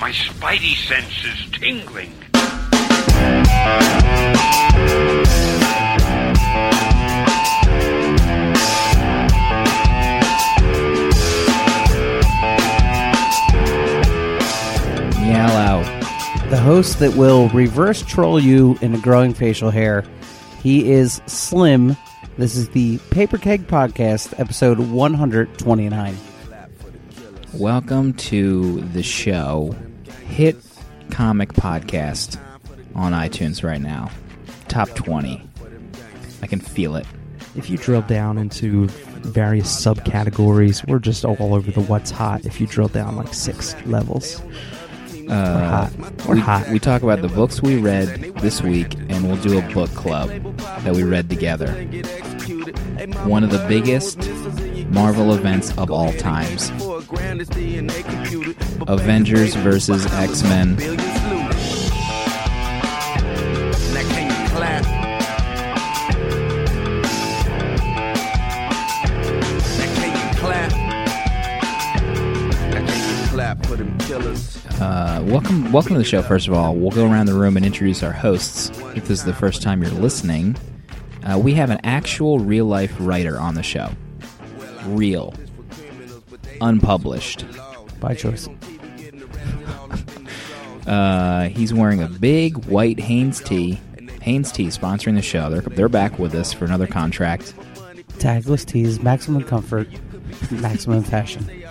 My spidey sense is tingling. The host that will reverse troll you into growing facial hair. He is Slim. This is the Paper Keg Podcast, episode 129. Welcome to the show. Hit comic podcast on iTunes right now. Top 20. I can feel it. if you drill down into various subcategories, we're just all over the what's hot. If you drill down like six levels, we're Uh. We're we, hot. we talk about the books we read this week, and we'll do a book club that we read together. One of the biggest Marvel events of all times Avengers versus X Men. Welcome, welcome to the show. First of all, we'll go around the room and introduce our hosts. If this is the first time you're listening, uh, we have an actual real life writer on the show. Real, unpublished. By choice. Uh, he's wearing a big white Hanes tee. Hanes tee sponsoring the show. They're they're back with us for another contract. Tagless tees, maximum comfort, maximum fashion.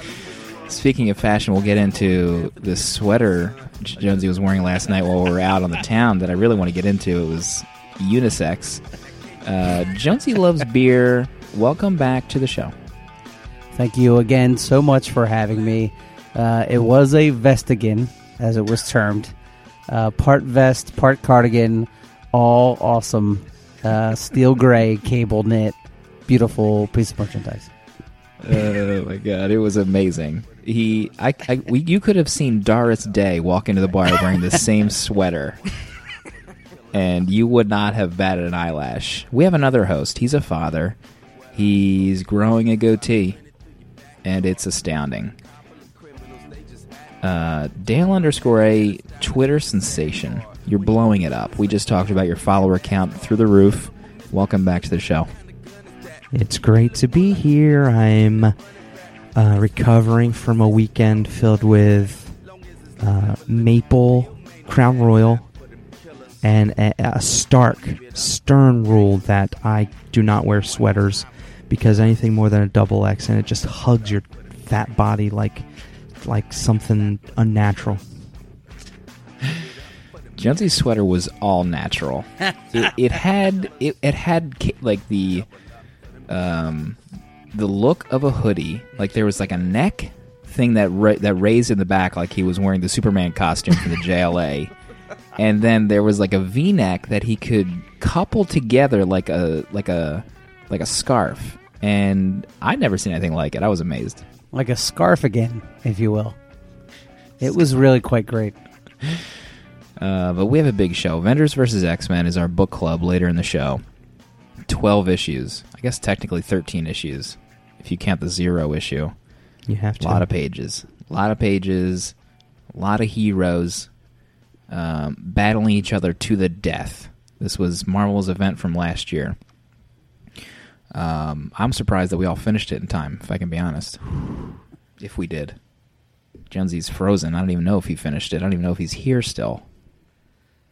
Speaking of fashion, we'll get into the sweater Jonesy was wearing last night while we were out on the town that I really want to get into. It was unisex. Uh, Jonesy loves beer. Welcome back to the show. Thank you again so much for having me. Uh, it was a vestigan, as it was termed. Uh, part vest, part cardigan, all awesome. Uh, steel gray, cable knit, beautiful piece of merchandise. Oh my god, it was amazing. He, I, I we, you could have seen Doris Day walk into the bar wearing the same sweater, and you would not have batted an eyelash. We have another host. He's a father. He's growing a goatee, and it's astounding. Uh, Dale underscore a Twitter sensation. You're blowing it up. We just talked about your follower count through the roof. Welcome back to the show. It's great to be here. I'm uh, recovering from a weekend filled with uh, maple Crown Royal and a, a stark, stern rule that I do not wear sweaters because anything more than a double X and it just hugs your fat body like like something unnatural. Jonesy's sweater was all natural. it, it had it, it had like the um the look of a hoodie. Like there was like a neck thing that ra- that raised in the back, like he was wearing the Superman costume from the JLA. And then there was like a V-neck that he could couple together like a like a like a scarf. And I'd never seen anything like it. I was amazed. Like a scarf again, if you will. It was really quite great. Uh, but we have a big show. Avengers versus X Men is our book club later in the show. 12 issues. I guess technically 13 issues if you count the zero issue. You have to. A lot of pages. A lot of pages. A lot of heroes um, battling each other to the death. This was Marvel's event from last year. Um, I'm surprised that we all finished it in time, if I can be honest. If we did. Jonesy's frozen. I don't even know if he finished it. I don't even know if he's here still.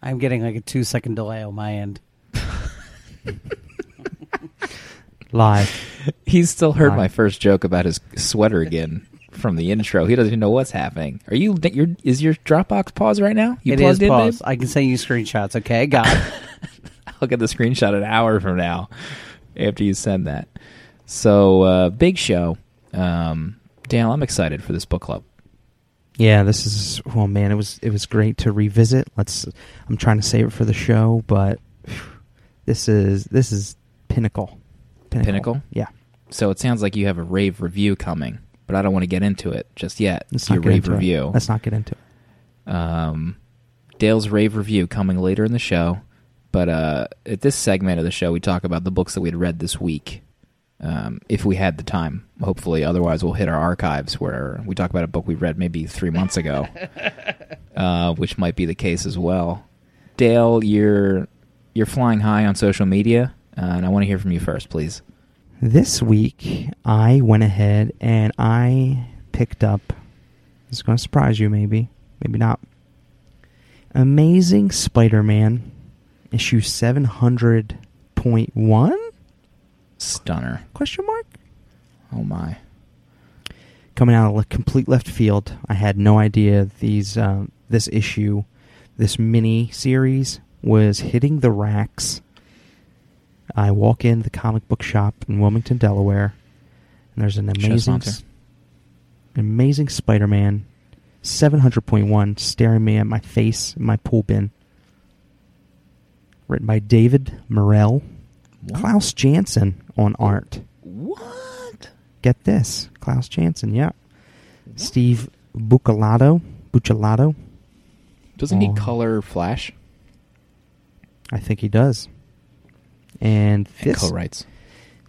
I'm getting like a two second delay on my end. live. He's still heard my first joke about his sweater again from the intro. He doesn't even know what's happening. Are you? You're, is your Dropbox pause right now? You It is plugged in, babe? paused. I can send you screenshots, okay? Got it. I'll get the screenshot an hour from now after you send that. So uh, big show. Um, Dale, I'm excited for this book club. Yeah, this is oh man, it was it was great to revisit. Let's I'm trying to save it for the show, but this is this is pinnacle. Pinnacle? Yeah. So it sounds like you have a rave review coming, but I don't want to get into it just yet. Let's Your not get rave into review. It. Let's not get into it. um, Dale's rave review coming later in the show. But uh, at this segment of the show, we talk about the books that we had read this week. um, if we had the time. Hopefully, otherwise we'll hit our archives where we talk about a book we read maybe three months ago, uh, which might be the case as well. Dale, you're you're flying high on social media, uh, and I want to hear from you first, please. This week, I went ahead and I picked up. This is going to surprise you, maybe, maybe not. Amazing Spider-Man, issue seven hundred point one? Stunner. Question mark. Oh my. Coming out of le- complete left field, I had no idea these um, this issue, this mini series was hitting the racks. I walk in the comic book shop in Wilmington, Delaware, and there's an amazing, amazing Spider-Man, seven hundred point one, staring me at my face in my pool bin. Written by David Morrell, What? Klaus Janson on art. What? Get this, Klaus Janson, yeah. Steve Buccellato, Buccellato, Doesn't he Oh. color Flash? I think he does. And And this co-writes.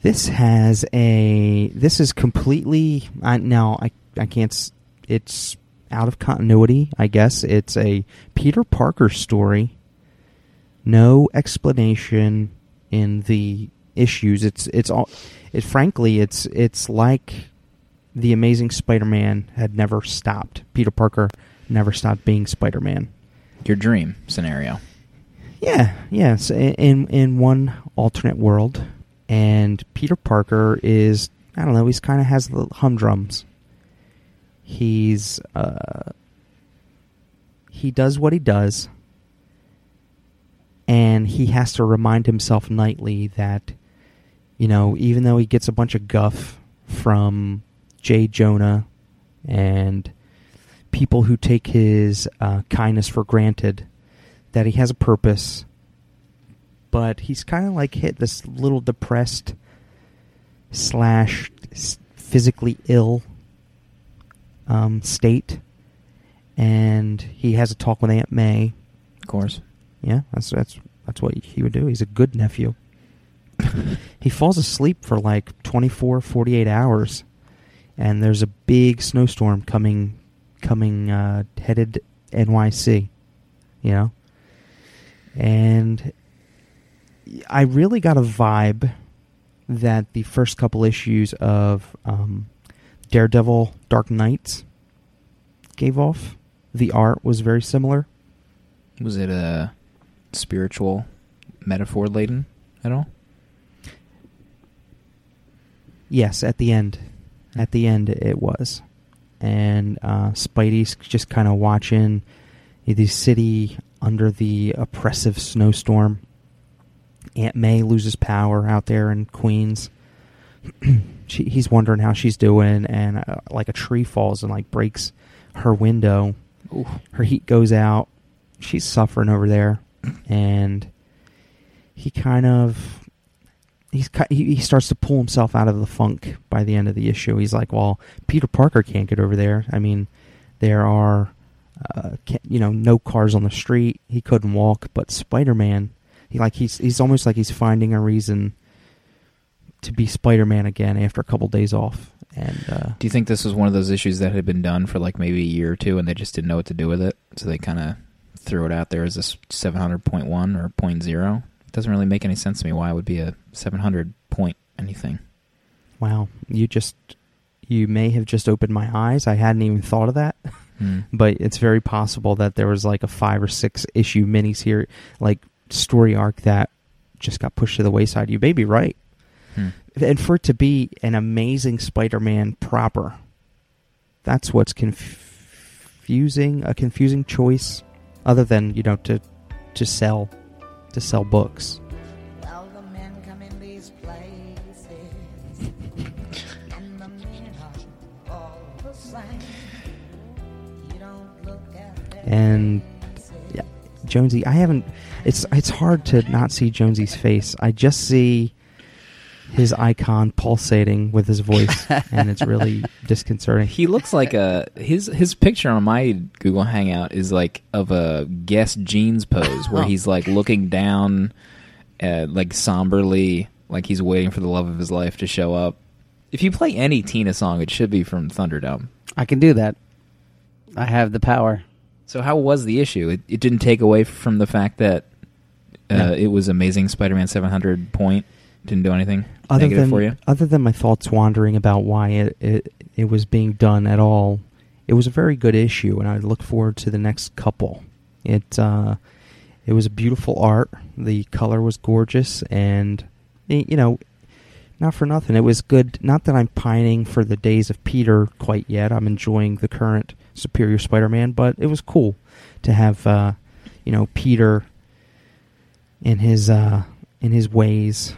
this has a this is completely I now I I can't it's out of continuity, I guess. It's a Peter Parker story. No explanation in the issues. It's it's all it frankly it's it's like the Amazing Spider-Man had never stopped. Peter Parker never stopped being Spider-Man. Your dream scenario. Yeah, yes. i- In in one alternate world, and Peter Parker is I don't know. He's kind of has the humdrums. He's uh, he does what he does, and he has to remind himself nightly that you know even though he gets a bunch of guff from Jay Jonah and people who take his uh, kindness for granted that he has a purpose, but he's kind of like hit this little depressed slash physically ill um, state, and he has a talk with Aunt May. Of course. Yeah, that's that's that's what he would do. He's a good nephew. he falls asleep for like 24, 48 hours, and there's a big snowstorm coming coming uh, headed NYC. You know, and I really got a vibe that the first couple issues of um, Daredevil Dark Nights gave off. The art was very similar. Was it a spiritual metaphor laden at all? Yes, at the end. At the end, it was. And uh, Spidey's just kind of watching the city under the oppressive snowstorm. Aunt May loses power out there in Queens. she, he's wondering how she's doing, and uh, like a tree falls and like breaks her window. Ooh. Her heat goes out. She's suffering over there, and he kind of he's he, he starts to pull himself out of the funk by the end of the issue. He's like, "Well, Peter Parker can't get over there. I mean, there are, uh, you know, no cars on the street. He couldn't walk, but Spider-Man, he like he's he's almost like he's finding a reason to be Spider-Man again after a couple days off. And uh, Do you think this was one of those issues that had been done for like maybe a year or two and they just didn't know what to do with it? So they kind of threw it out there as this 700.1 or point zero. It doesn't really make any sense to me why it would be a 700 point anything. wow, you just you may have just opened my eyes. I hadn't even thought of that. Hmm. but it's very possible that there was like a five or six issue minis here, like story arc that just got pushed to the wayside. You may be right, Hmm. and for it to be an amazing Spider-Man proper, that's what's confusing. A confusing choice, other than you know to to sell to sell books. And yeah, Jonesy, I haven't. It's it's hard to not see Jonesy's face. I just see his icon pulsating with his voice, and it's really disconcerting. He looks like a his his picture on my Google Hangout is like of a Guess jeans pose where he's like looking down, uh, like somberly, like he's waiting for the love of his life to show up. If you play any Tina song, it should be from Thunderdome. I can do that. I have the power. So how was the issue? It, it didn't take away from the fact that uh, No. it was Amazing Spider-Man 700 point. Didn't do anything Other negative than for you. other than my thoughts wandering about why it, it it was being done at all, it was a very good issue, and I look forward to the next couple. It uh, it was beautiful art. The color was gorgeous, and you know, not for nothing, it was good. Not that I'm pining for the days of Peter quite yet. I'm enjoying the current Superior Spider-Man, but it was cool to have uh, you know Peter in his uh, in his ways.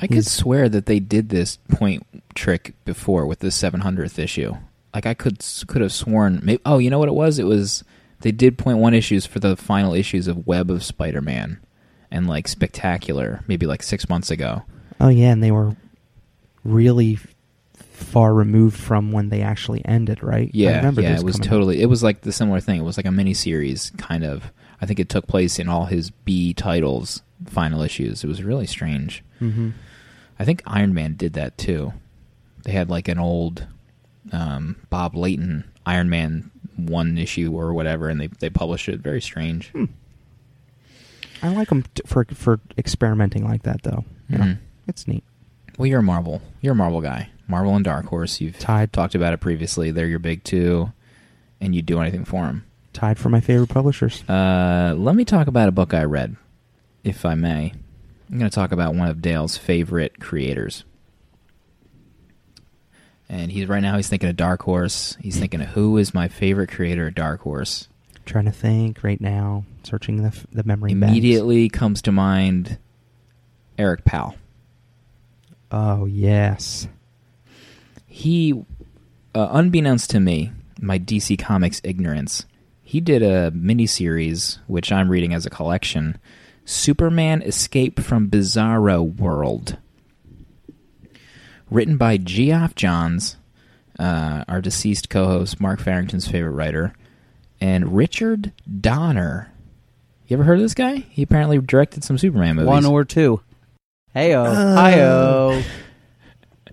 I could swear that they did this point trick before with the 700th issue. Like I could could have sworn. Maybe, oh, you know what it was? It was they did point one issues for the final issues of Web of Spider-Man and like Spectacular, maybe like six months ago. Oh yeah, and they were really far removed from when they actually ended, right? Yeah, I Yeah, remember yeah, it was totally. It was like the similar thing. It was like a mini series, kind of. I think it took place in all his B titles, final issues. It was really strange. Mhm. I think Iron Man did that too. They had like an old um, Bob Layton Iron Man one issue or whatever, and they they published it. Very strange. Hmm. I like them t- for for experimenting like that, though. You know, Mhm. it's neat. Well, you're a Marvel. You're a Marvel guy. Marvel and Dark Horse. You've Tied. talked about it previously. They're your big two, and you do anything for them. Tied for my favorite publishers. Uh, let me talk about a book I read, if I may. I'm going to talk about one of Dale's favorite creators. And he's right now he's thinking of Dark Horse. He's thinking of who is my favorite creator at Dark Horse. trying to think right now, searching the the memory. banks. Immediately comes to mind Eric Powell. Oh yes. He, uh, unbeknownst to me, my DC Comics ignorance, he did a miniseries which I'm reading as a collection, Superman Escape from Bizarro World, written by Geoff Johns, uh, our deceased co-host Mark Farrington's favorite writer, and Richard Donner. You ever heard of this guy? He apparently directed some Superman movies. One or two. Heyo. Uh. Hiyo.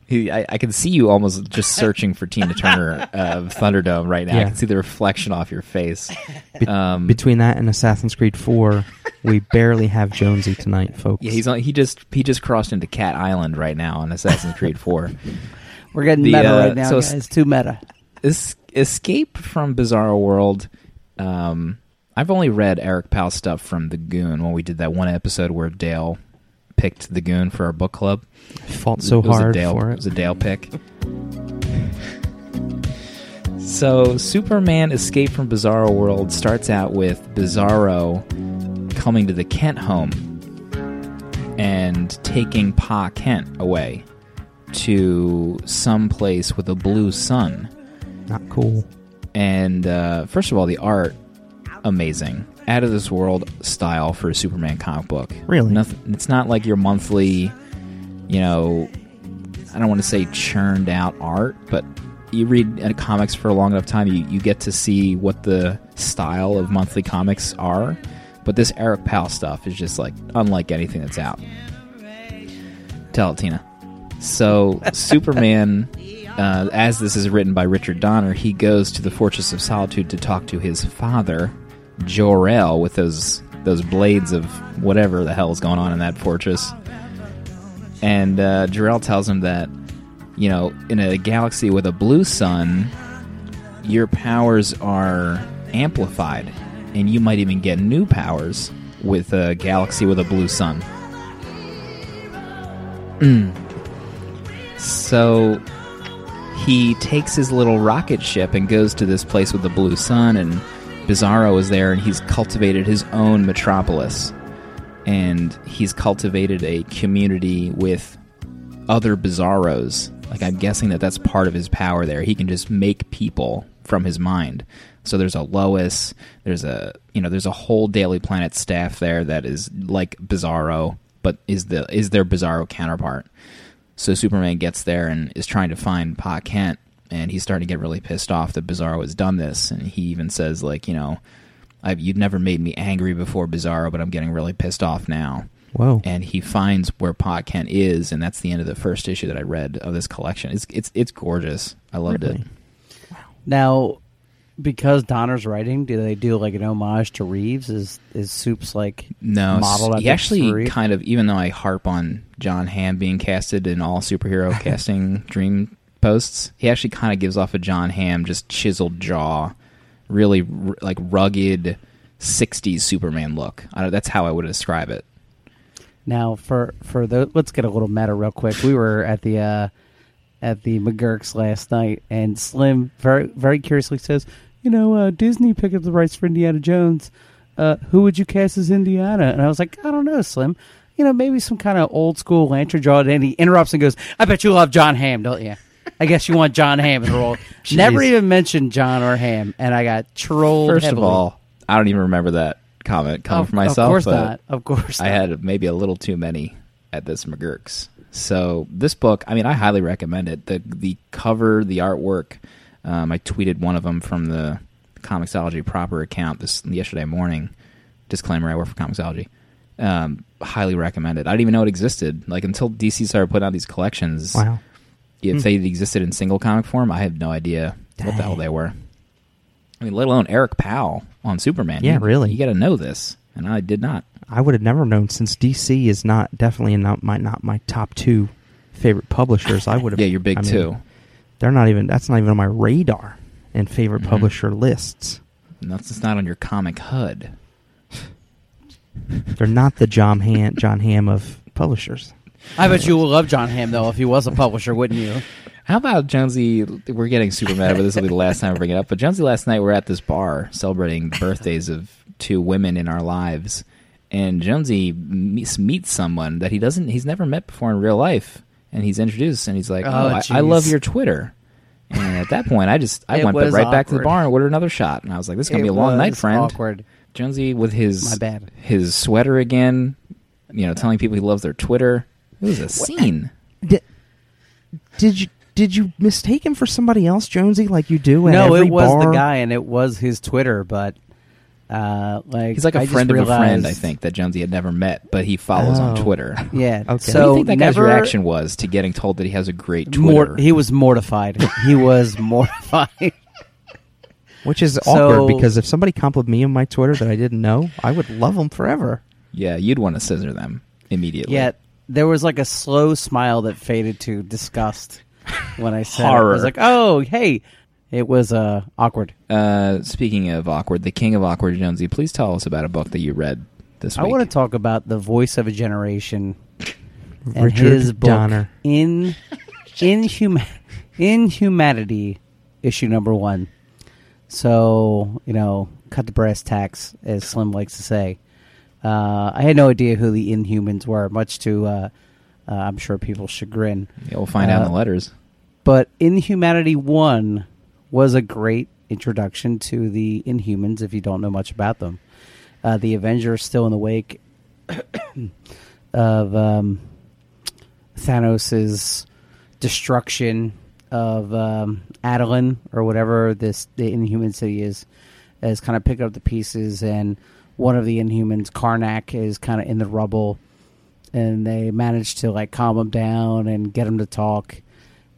He, I, I can see you almost just searching for Tina Turner of Thunderdome right now. I can see the reflection off your face. Be- Um, Between that and Assassin's Creed Four, we barely have Jonesy tonight, folks. yeah, he's on, he just he just crossed into Cat Island right now on Assassin's Creed Four. We're getting The, meta uh, right now, so- guys. Too meta. Es- Escape from Bizarro World. Um, I've only read Eric Powell's stuff from The Goon when we did that one episode where Dale picked The Goon for our book club. I fought so it hard Dale, for It it. was a Dale pick. so, Superman Escape from Bizarro World starts out with Bizarro coming to the Kent home and taking Pa Kent away to some place with a blue sun. Not cool. And uh, first of all, the art amazing, out of this world style for a Superman comic book. Really? nothing. It's not like your monthly, you know. I don't want to say churned out art, but you read uh, comics for a long enough time, you, you get to see what the style of monthly comics are. But this Eric Powell stuff is just like unlike anything that's out. Tell it, Tina. So Superman, uh, as this is written by Richard Donner, he goes to the Fortress of Solitude to talk to his father, Jor-El, with those those blades of whatever the hell is going on in that fortress. And uh, Jor-El tells him that, you know, in a galaxy with a blue sun, your powers are amplified, and you might even get new powers with a galaxy with a blue sun. So he takes his little rocket ship and goes to this place with the blue sun, and Bizarro is there, and he's cultivated his own metropolis. And he's cultivated a community with other Bizarros. Like, I'm guessing that that's part of his power there. He can just make people from his mind. So there's a Lois, there's a you know, there's a whole Daily Planet staff there that is like Bizarro, but is the is their Bizarro counterpart. So Superman gets there and is trying to find Pa Kent, and he's starting to get really pissed off that Bizarro has done this. And he even says, like, you know, I've, you'd never made me angry before, Bizarro, but I'm getting really pissed off now. Whoa. and he finds where Pa Kent is, and that's the end of the first issue that I read of this collection. It's it's it's gorgeous. I loved Really? it. Now, because Donner's writing, do they do like an homage to Reeves? Is is Soups like No, modeled he actually Reeves? kind of even though I harp on John Hamm being casted in all superhero casting dream posts, he actually kind of gives off a John Hamm just chiseled jaw, really r- like rugged '60s Superman look. That's how I would describe it. Now, for for the let's get a little meta real quick. We were at the uh, at the McGurk's last night, and Slim very very curiously says, "You know, uh, Disney picked up the rights for Indiana Jones. Uh, who would you cast as Indiana?" And I was like, "I don't know, Slim. You know, maybe some kind of old school lantern jaw." And he interrupts and goes, "I bet you love John Hamm, don't you?" I guess you want John Hamm in the role. Never even mentioned John or Ham, and I got trolled. First of all, I don't even remember that comment coming of, from myself. of course but not. Of course, Not. I had maybe a little too many at this McGurk's. So this book, I mean, I highly recommend it. the The cover, the artwork. Um, I tweeted one of them from the Comixology proper account this yesterday morning. Disclaimer: I work for Comixology. Um, highly recommend it. I didn't even know it existed. Like until DC started putting out these collections. Wow. If they existed in single comic form, I have no idea what the hell they were. I mean, let alone Eric Powell on Superman. Yeah, You- really. You got to know this, and I did not. I would have never known since DC is not definitely not my not my top two favorite publishers. I would have. Yeah, you're big I mean, too. They're not even. That's not even on my radar in favorite Mhm. publisher lists. And that's just not on your comic HUD. They're not the John Hamm John Hamm of publishers. I bet you will love John Hamm though if he was a publisher, wouldn't you? How about Jonesy? We're getting super mad, but this will be the last time I bring it up. But Jonesy, last night we're at this bar celebrating the birthdays of two women in our lives, and Jonesy meets, meets someone that he doesn't, he's never met before in real life, and he's introduced, and he's like, Oh, "Oh, I, I jeez. love your Twitter." And at that point, I just I It went was right back to the awkward. bar and ordered another shot, and I was like, "This is gonna be It a long night, was friend." Awkward. Jonesy with his My bad. his sweater again, you know, telling people he loves their Twitter. It was a scene. Did, did you did you mistake him for somebody else, Jonesy, like you do? At No, every it was the guy, and it was his Twitter. But uh, like He's like a I friend of a friend, I think, that Jonesy had never met, but he follows on Oh. Twitter. Yeah. Okay. So what do you think that guy's reaction was to getting told that he has a great Twitter? Mor- he was mortified. he was mortified. Which is So- awkward because if somebody complimented me on my Twitter that I didn't know, I would love them forever. yeah, you'd want to scissor them immediately. Yet there was like a slow smile that faded to disgust when I said it. I Horror. was like, "Oh, hey." It was uh, awkward. Uh, speaking of awkward, the king of awkward, Jonesy, please tell us about a book that you read this week. I want to talk about the voice of a generation and Richard his book Donner. in in huma- in issue number one. So you know, cut the brass tacks, as Slim likes to say. Uh, I had no idea who the Inhumans were, much to uh, uh, I'm sure people's chagrin. Yeah, we'll find out in Uh, the letters. But Inhumanity One was a great introduction to the Inhumans. If you don't know much about them, uh, the Avengers still in the wake of um, Thanos's destruction of um, or whatever this the Inhuman city is, is kind of picked up the pieces, and one of the Inhumans, Karnak, is kind of in the rubble, and they manage to like calm him down and get him to talk,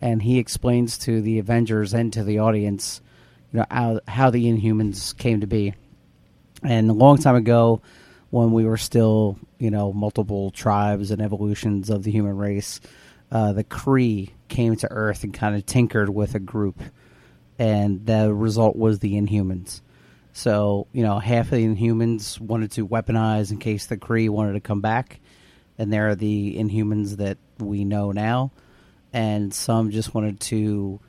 and he explains to the Avengers and to the audience, you know, how how the Inhumans came to be, and a long time ago, when we were still, you know, multiple tribes and evolutions of the human race, uh, the Kree came to Earth and kind of tinkered with a group, and the result was the Inhumans. So, you know, half of the Inhumans wanted to weaponize in case the Kree wanted to come back, and there are the Inhumans that we know now, and some just wanted to,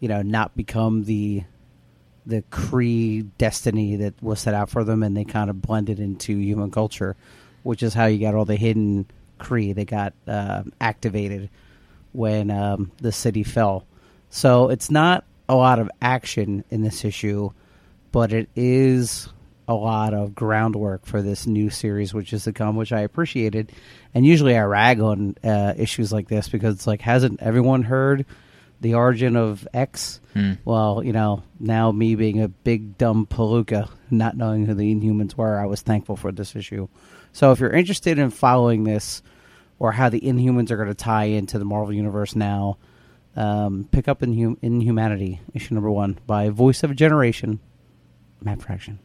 you know, not become the the Kree destiny that was set out for them, and they kind of blended into human culture, which is how you got all the hidden Kree that got uh, activated when um, the city fell. So it's not a lot of action in this issue, but it is a lot of groundwork for this new series, which is to come, which I appreciated. And usually I rag on uh, issues like this because it's like, hasn't everyone heard the origin of X? Hmm. Well, you know, now me being a big dumb palooka, not knowing who the Inhumans were, I was thankful for this issue So if you're interested in following this or how the Inhumans are going to tie into the Marvel Universe now, um, pick up Inhum- Inhumanity, issue number one, by Voice of a Generation, Matt Fraction.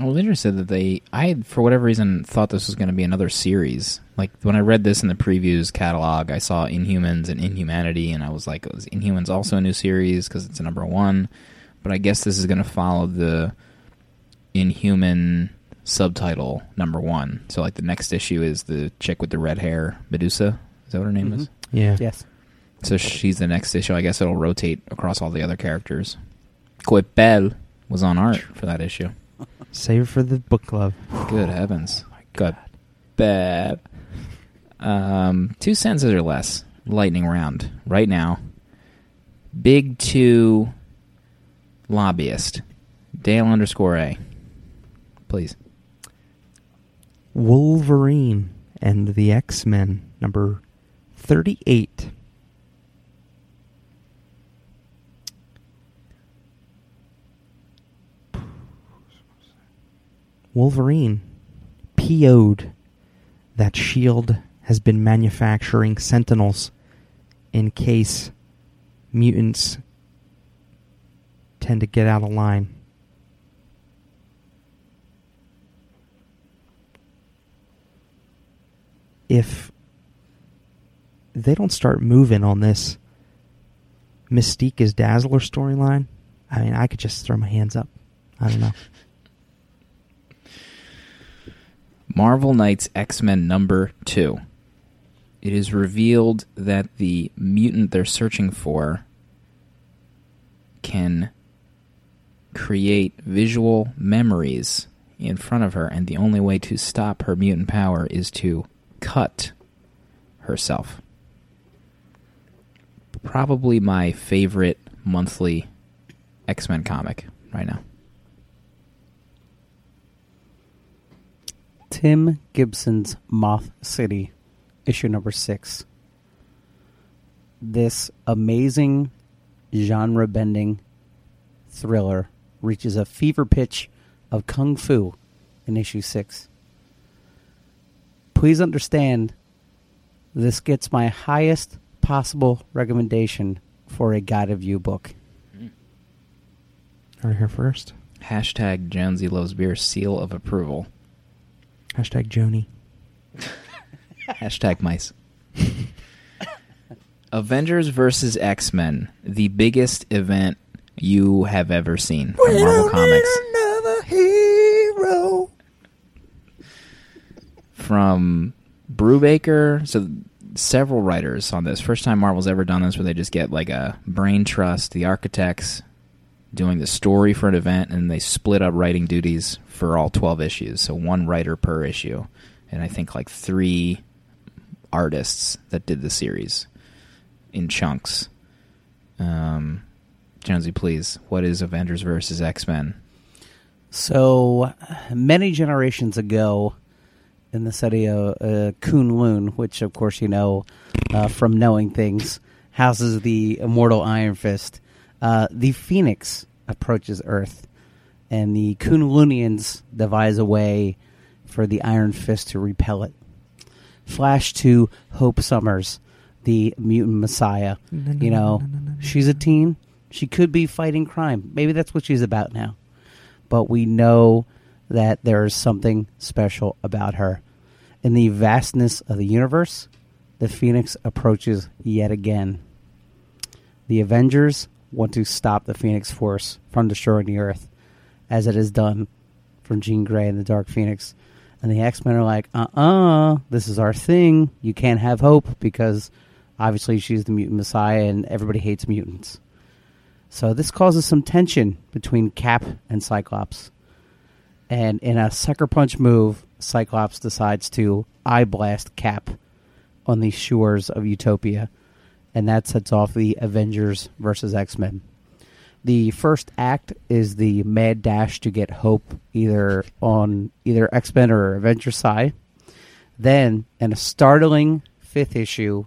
I was interested that they. I for whatever reason, thought this was going to be another series. Like when I read this in the previews catalog, I saw Inhumans and Inhumanity, and I was like, "Was Inhumans also a new series because it's a number one?" But I guess this is going to follow the Inhuman subtitle number one. So like the next issue is the chick with the red hair, Medusa. Is that what her name mm-hmm. is? Yeah. Yes. So she's the next issue. I guess it'll rotate across all the other characters. Coipel was on art for that issue. Save for the book club. Good heavens. Good. Bad. Um, two sentences or less. Lightning round. Right now. Big two lobbyist. Dale underscore A. Please. Wolverine and the X Men, number 38. Wolverine PO'd that S.H.I.E.L.D. has been manufacturing Sentinels in case mutants tend to get out of line. if they don't start moving on this Mystique is Dazzler storyline, I mean, I could just throw my hands up. I don't know. Marvel Knights X Men number two. It is revealed that the mutant they're searching for can create visual memories in front of her, and the only way to stop her mutant power is to cut herself. Probably my favorite monthly X Men comic right now. Tim Gibson's Moth City, issue number six. This amazing genre bending thriller reaches a fever pitch of kung fu in issue six. Please understand, this gets my highest possible recommendation for a guided view book. Are here first? Hashtag Jonesy loves beer seal of approval. Hashtag Joni. Hashtag mice. Avengers versus X Men, the biggest event you have ever seen from Marvel Comics. From Brubaker, so several writers on this. First time Marvel's ever done this, where they just get like a brain trust, the architects doing the story for an event, and they split up writing duties for all twelve issues. So one writer per issue, and I think like three artists that did the series in chunks. Um, Jonesy, please, what is Avengers versus X Men? So many generations ago, in the city of uh, Kunlun, which of course you know uh, from knowing things, houses the immortal Iron Fist. Uh, the Phoenix approaches Earth, and the Kunlunians devise a way for the Iron Fist to repel it. Flash to Hope Summers, the mutant messiah. You know, she's a teen. She could be fighting crime. Maybe that's what she's about now. But we know that there is something special about her. In the vastness of the universe, the Phoenix approaches yet again. The Avengers want to stop the Phoenix Force from destroying the Earth, as it is done from Jean Grey and the Dark Phoenix. And the X Men are like, uh uh this is our thing. You can't have hope because obviously she's the mutant messiah and everybody hates mutants. So this causes some tension between Cap and Cyclops. And in a sucker punch move, Cyclops decides to eye blast Cap on the shores of Utopia. And that sets off the Avengers versus X Men. The first act is the mad dash to get hope either on either X Men or Avengers side. Then, in a startling fifth issue,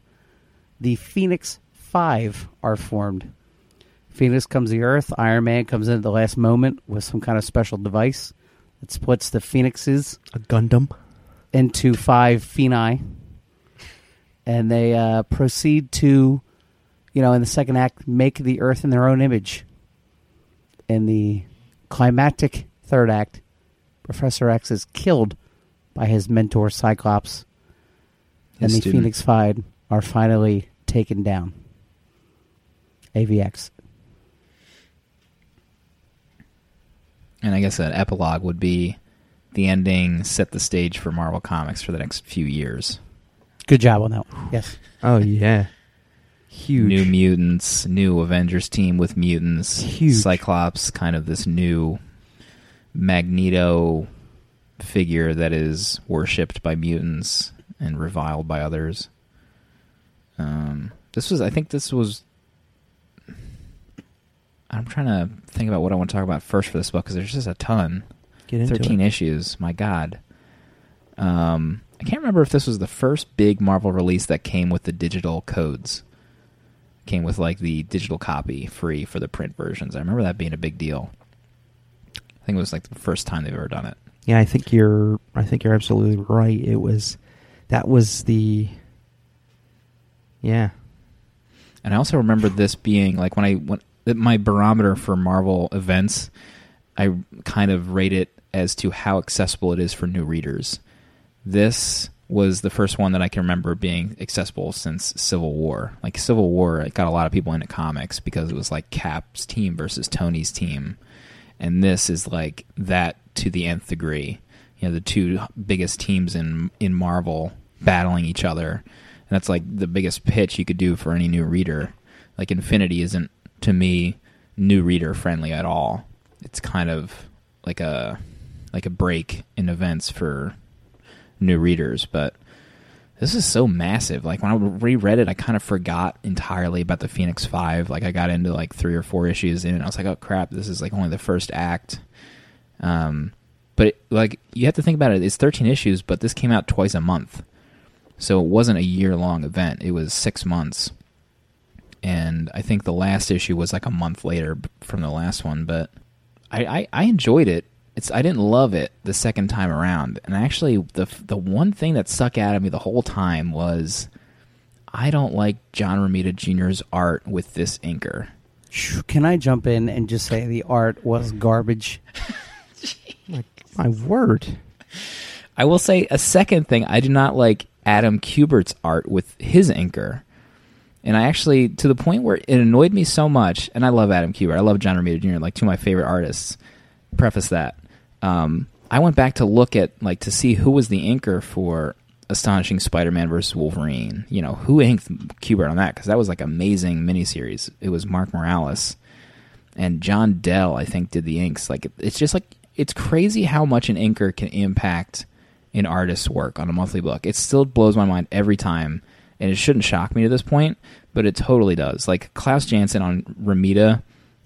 the Phoenix Five are formed. Phoenix comes to Earth. Iron Man comes in at the last moment with some kind of special device that splits the Phoenixes. A Gundam. into five Phenai, and they uh, proceed to, you know, in the second act, make the Earth in their own image. In the climactic third act, Professor X is killed by his mentor Cyclops, and His the student. Phoenix Five are finally taken down. AVX. And I guess that epilogue would be the ending set the stage for Marvel Comics for the next few years. Good job on that one. Yes. Oh yeah, huge. New mutants, new Avengers team with mutants, Huge. Cyclops, kind of this new Magneto figure that is worshipped by mutants and reviled by others. Um, this was, I think, this was. I'm trying to think about what I want to talk about first for this book because there's just a ton. Get into 13 it. issues. My God. Um, I can't remember if this was the first big Marvel release that came with the digital codes. Came with like the digital copy free for the print versions. I remember that being a big deal. I think it was like the first time they've ever done it. Yeah, I think you're. I think you're absolutely right. It was. That was the. Yeah. And I also remember this being like when I when my barometer for Marvel events, I kind of rate it as to how accessible it is for new readers. This was the first one that I can remember being accessible since Civil War. Like Civil War, it got a lot of people into comics because it was like Cap's team versus Tony's team, and this is like that to the nth degree. You know, the two biggest teams in in Marvel battling each other, and that's like the biggest pitch you could do for any new reader. Like Infinity isn't to me new reader friendly at all. It's kind of like a like a break in events for new readers, but this is so massive. Like when I reread it, I kind of forgot entirely about the Phoenix Five. Like I got into like three or four issues in, and I was like, "Oh crap, this is like only the first act." Um, but it, like you have to think about it. It's thirteen issues, but this came out twice a month, so it wasn't a year long event. It was six months, and I think the last issue was like a month later from the last one. But I, I, I enjoyed it. It's I didn't love it the second time around, and actually the the one thing that stuck out at me the whole time was I don't like John Romita Jr.'s art with this inker. Can I jump in and just say the art was garbage? My word. I will say a second thing. I do not like Adam Kubert's art with his inker. And I actually, to the point where it annoyed me so much, and I love Adam Kubert. I love John Romita Jr., like two of my favorite artists. Preface that. Um, I went back to look at, like, to see who was the inker for Astonishing Spider Man versus Wolverine. You know, who inked Kubert on that? Because that was, like, amazing miniseries. It was Mark Morales. And John Dell, I think, did the inks. Like, it's just like, it's crazy how much an inker can impact an artist's work on a monthly book. It still blows my mind every time, and it shouldn't shock me to this point, but it totally does. Like Klaus Janson on Romita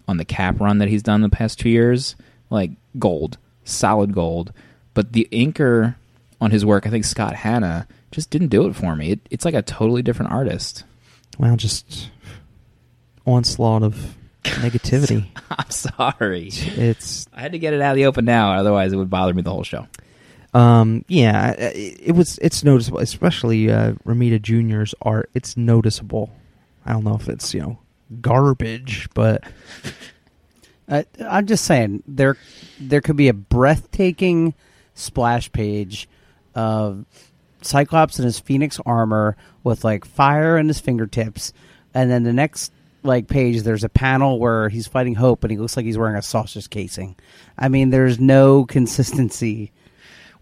on the cap run that he's done the past two years, like gold, solid gold. But the inker on his work, I think Scott Hanna just didn't do it for me. It, it's like a totally different artist. Well, just onslaught of negativity. I'm sorry. it's I had to get it out of the open now, otherwise it would bother me the whole show. um yeah, it, it was it's noticeable, especially uh Romita Jr.'s art. It's noticeable. I don't know if it's, you know, garbage, but Uh, I'm just saying there there could be a breathtaking splash page of Cyclops in his Phoenix armor with like fire in his fingertips, and then the next like page there's a panel where he's fighting Hope and he looks like he's wearing a sausage casing. I mean, there's no consistency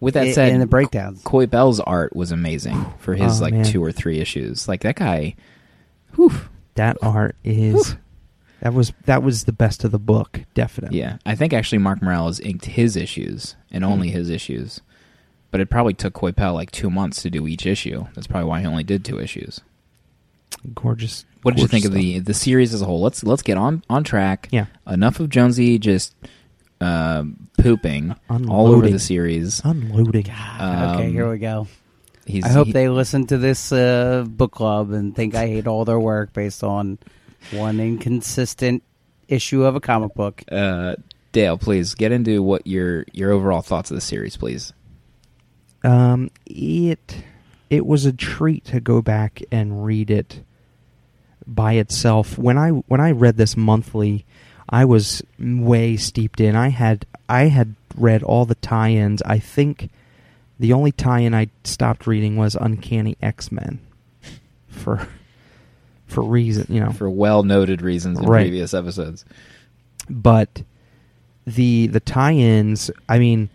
With that said, in the breakdowns. Coipel's art was amazing for his Oh, like man. two or three issues. Like that guy, whew, that art is that was that was the best of the book, definitely. yeah. I think actually Mark Morales inked his issues and only his issues, but it probably took Coipel like two months to do each issue. That's probably why he only did two issues. Gorgeous. What did you gorgeous think of the the series as a whole? Let's let's get on on track. Yeah. Enough of Jonesy just uh, pooping all over the series. unloading? okay, Um, here we go. He's, I hope he- they listen to this uh, book club and think I hate all their work based on one inconsistent issue of a comic book. uh, Dale, please get into what your your overall thoughts of the series, please. um, it it was a treat to go back and read it by itself. When I when I read this monthly, I was way steeped in. I had I had read all the tie-ins. I think the only tie-in I stopped reading was Uncanny X-Men for for reason, you know. for well noted reasons in Right. previous episodes. but the the tie-ins i mean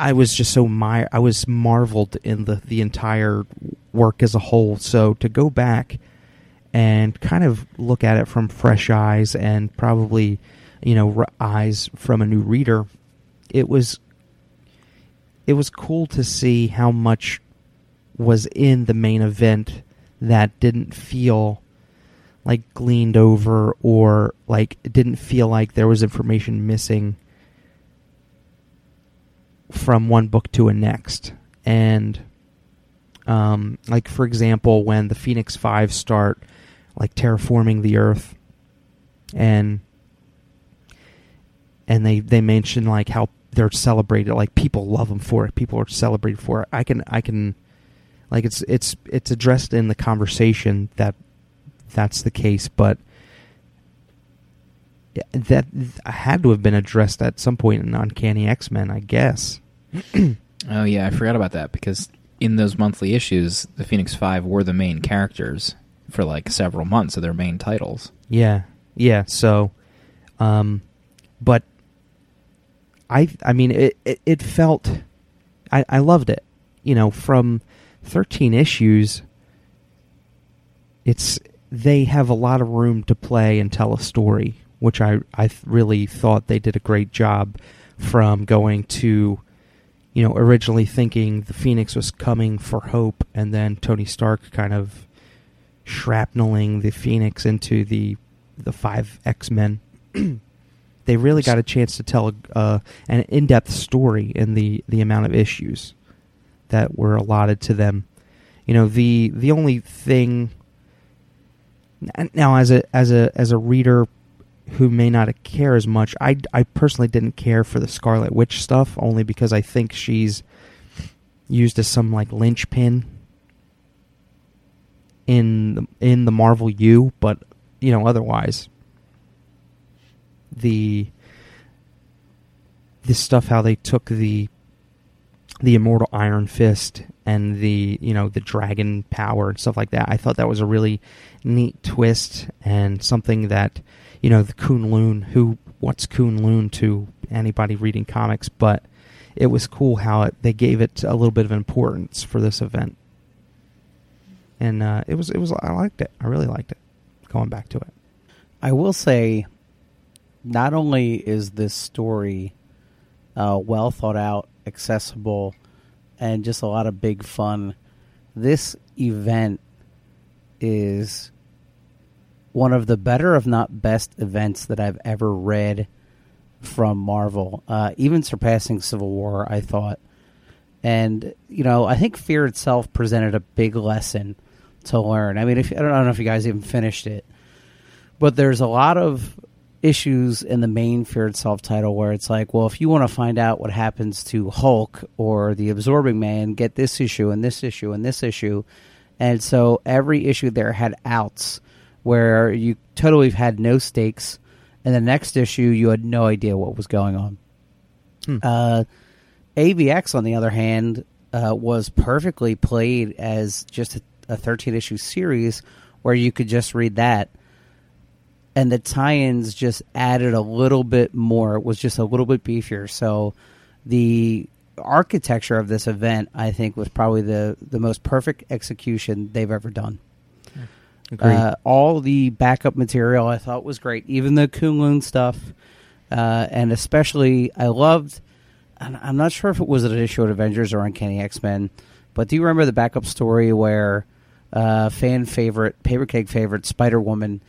i was just so my i was marveled in the the entire work as a whole so to go back and kind of look at it from fresh eyes and probably you know eyes from a new reader it was it was cool to see how much was in the main event that didn't feel like gleaned over or like it didn't feel like there was information missing from one book to a next. And um, like for example when the phoenix five start like terraforming the earth and and they they mention like how they're celebrated like people love them for it people are celebrated for it. I can i can like it's it's it's addressed in the conversation that that's the case, but that had to have been addressed at some point in Uncanny X Men, I guess. Oh yeah, I forgot about that because in those monthly issues, the Phoenix Five were the main characters for like several months of their main titles. Yeah, yeah. So, um, but I, I mean, it, it, it felt, I, I loved it. You know, from thirteen issues, it's they have a lot of room to play and tell a story, which I, I really thought they did a great job. From going to, you know, originally thinking the Phoenix was coming for Hope, and then Tony Stark kind of shrapneling the Phoenix into the the five X Men. they really got a chance to tell a, uh, an in depth story in the the amount of issues that were allotted to them. You know, the the only thing now as a as a as a reader who may not care as much, I I personally didn't care for the Scarlet Witch stuff only because I think she's used as some like linchpin in the, in the Marvel U, but you know otherwise the this stuff how they took the the immortal Iron Fist and the you know the dragon power and stuff like that. I thought that was a really neat twist and something that you know the Kunlun who what's Kunlun to anybody reading comics, but it was cool how it, they gave it a little bit of importance for this event, and uh, it was it was I liked it. I really liked it. Going back to it, I will say, not only is this story uh, well thought out, accessible, and just a lot of big fun, this event is one of the better, if not best, events that I've ever read from Marvel, uh, even surpassing Civil War, I thought. And, you know, I think Fear itself presented a big lesson to learn. I mean, if I don't know if you guys even finished it, but there's a lot of issues in the main Fear itself title where it's like, well, if you want to find out what happens to Hulk or the Absorbing Man, get this issue and this issue and this issue. And so every issue there had outs where you totally had no stakes, and the next issue you had no idea what was going on. Uh, AVX, on the other hand, uh, was perfectly played as just a, a 13 issue series where you could just read that. And the tie ins just added a little bit more. It was just a little bit beefier. So the architecture of this event, I think, was probably the, the most perfect execution they've ever done. Uh, all the backup material I thought was great, even the Kunlun stuff, uh, and especially I loved. and I'm not sure if it was an issue of Avengers or Uncanny X Men, but do you remember the backup story where uh, fan favorite, paper keg favorite, Spider Woman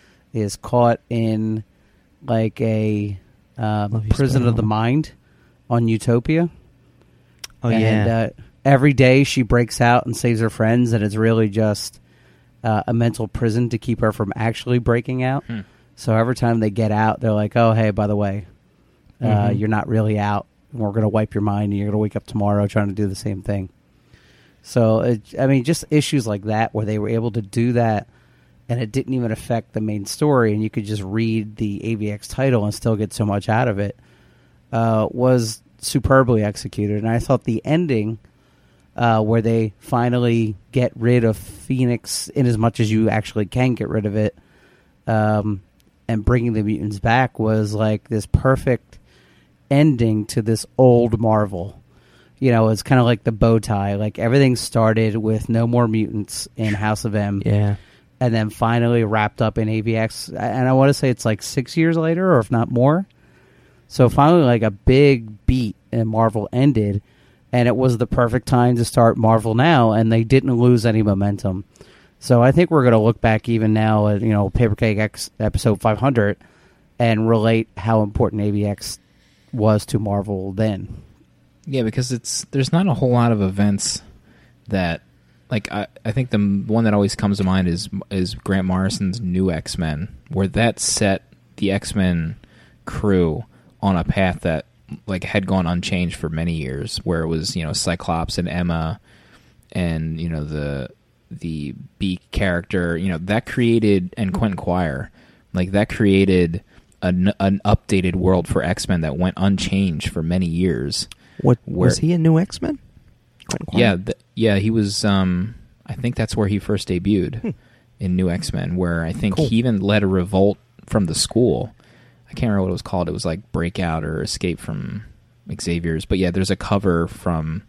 is caught in like a uh, Love you, prison of the mind on Utopia? oh and, yeah, Uh, every day she breaks out and saves her friends, and it's really just uh, a mental prison to keep her from actually breaking out. Hmm. So every time they get out, they're like, "Oh, hey, by the way, uh, Mhm. you're not really out. we're going to wipe your mind, and you're going to wake up tomorrow trying to do the same thing. So, it, I mean, just issues like that where they were able to do that, and it didn't even affect the main story, and you could just read the AVX title and still get so much out of it, uh, was superbly executed. And I thought the ending, uh, where they finally get rid of Phoenix in as much as you actually can get rid of it, um, and bringing the mutants back was like this perfect ending to this old Marvel. You know, it's kind of like the bow tie. Like everything started with no more mutants in House of M, Yeah. And then finally wrapped up in AVX. And I want to say it's like six years later, or if not more. So finally, like a big beat in Marvel ended, and it was the perfect time to start Marvel now, and they didn't lose any momentum. So I think we're going to look back even now at you know Paper Keg X episode 500 and relate how important AVX was to Marvel then. Yeah, because it's there's not a whole lot of events that like I, I think the one that always comes to mind is is Grant Morrison's New X Men, where that set the X Men crew on a path that like had gone unchanged for many years, where it was you know Cyclops and Emma, and you know the the Beak character, you know that created and Quentin Quire, like that created an, an updated world for X Men that went unchanged for many years. What Where- was he a new X Men? Yeah, th- yeah, he was. Um, I think that's where he first debuted in New X Men, where I think Cool. he even led a revolt from the school. I can't remember what it was called. It was like Breakout or Escape from Xavier's. But yeah, there's a cover from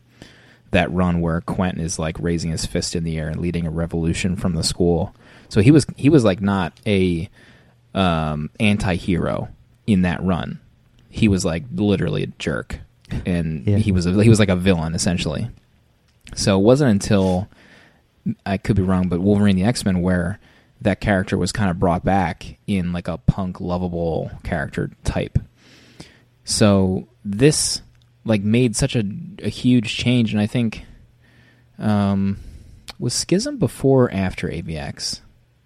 that run where Quentin is like raising his fist in the air and leading a revolution from the school. So he was he was like not a um, anti-hero in that run. He was like literally a jerk, and Yeah. he was a, he was like a villain essentially. So it wasn't until I could be wrong, but Wolverine the X Men where that character was kind of brought back in like a punk lovable character type. So this like made such a, a huge change, and I think um, was Schism before or after AVX?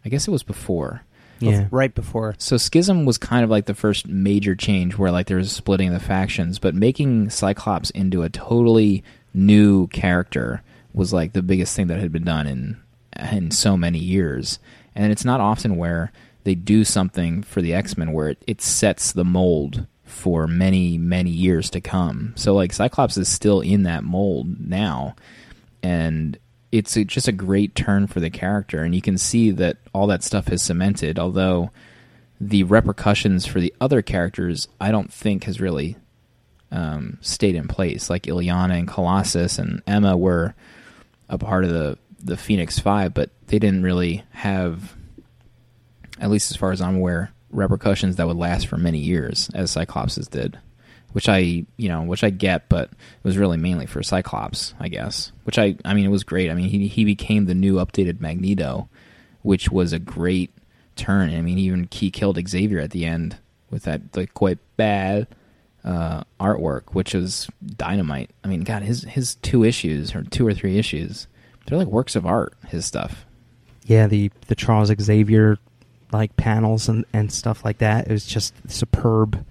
I guess it was before. Yeah. Right before. So Schism was kind of like the first major change where like there was splitting the factions, but making Cyclops into a totally new character was like the biggest thing that had been done in in so many years. And it's not often where they do something for the X-Men where it, it sets the mold for many many years to come. So like Cyclops is still in that mold now and it's just a great turn for the character and you can see that all that stuff has cemented although the repercussions for the other characters i don't think has really um, stayed in place like Illyana and colossus and emma were a part of the, the phoenix five but they didn't really have at least as far as i'm aware repercussions that would last for many years as cyclops's did which I you know which I get, but it was really mainly for Cyclops, I guess. Which I I mean it was great. I mean he he became the new updated Magneto, which was a great turn. I mean even he killed Xavier at the end with that like quite bad uh, artwork, which was dynamite. I mean God his his two issues or two or three issues, they're like works of art. His stuff. Yeah, the the Charles Xavier like panels and and stuff like that. It was just superb,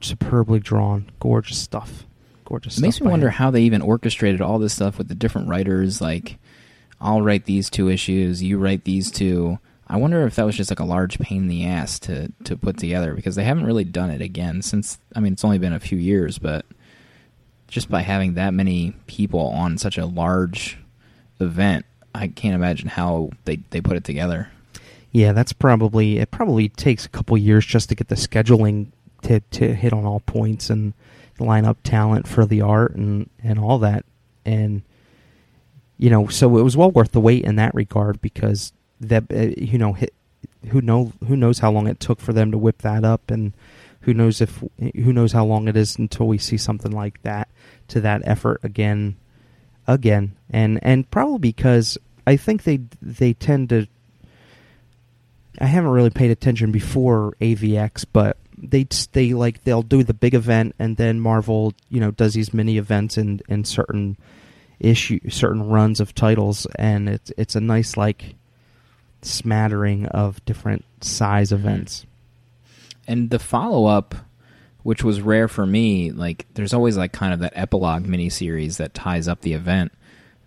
superbly drawn, gorgeous stuff. Gorgeous. It makes me wonder him. how they even orchestrated all this stuff with the different writers. Like, I'll write these two issues, you write these two. I wonder if that was just like a large pain in the ass to to put together because they haven't really done it again since. I mean, it's only been a few years, but just by having that many people on such a large event, I can't imagine how they they put it together. Yeah, that's probably it. Probably takes a couple years just to get the scheduling to to hit on all points and line up talent for the art and and all that. And you know, so it was well worth the wait in that regard because that uh, you know, hit, who know who knows how long it took for them to whip that up and who knows if who knows how long it is until we see something like that to that effort again again. And and probably because I think they they tend to I haven't really paid attention before AVX, but they they like they'll do the big event and then Marvel, you know, does these mini events in in certain issue certain runs of titles and it's it's a nice like smattering of different size events. And the follow up which was rare for me. Like, there's always like kind of that epilogue miniseries that ties up the event.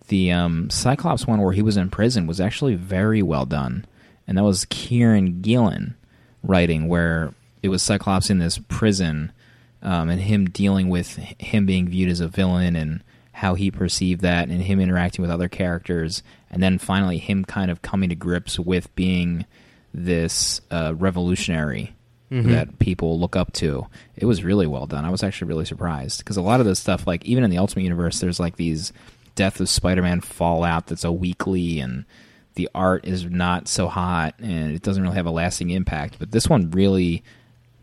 The um, Cyclops one where he was in prison was actually very well done, and that was Kieron Gillen writing, where it was Cyclops in this prison, um, and him dealing with him being viewed as a villain and how he perceived that, and him interacting with other characters, and then finally him kind of coming to grips with being this uh, revolutionary that people look up to. It was really well done. I was actually really surprised because a lot of this stuff, like even in the Ultimate Universe, there's like these Death of Spider-Man fallout that's a weekly and the art is not so hot and it doesn't really have a lasting impact. But this one really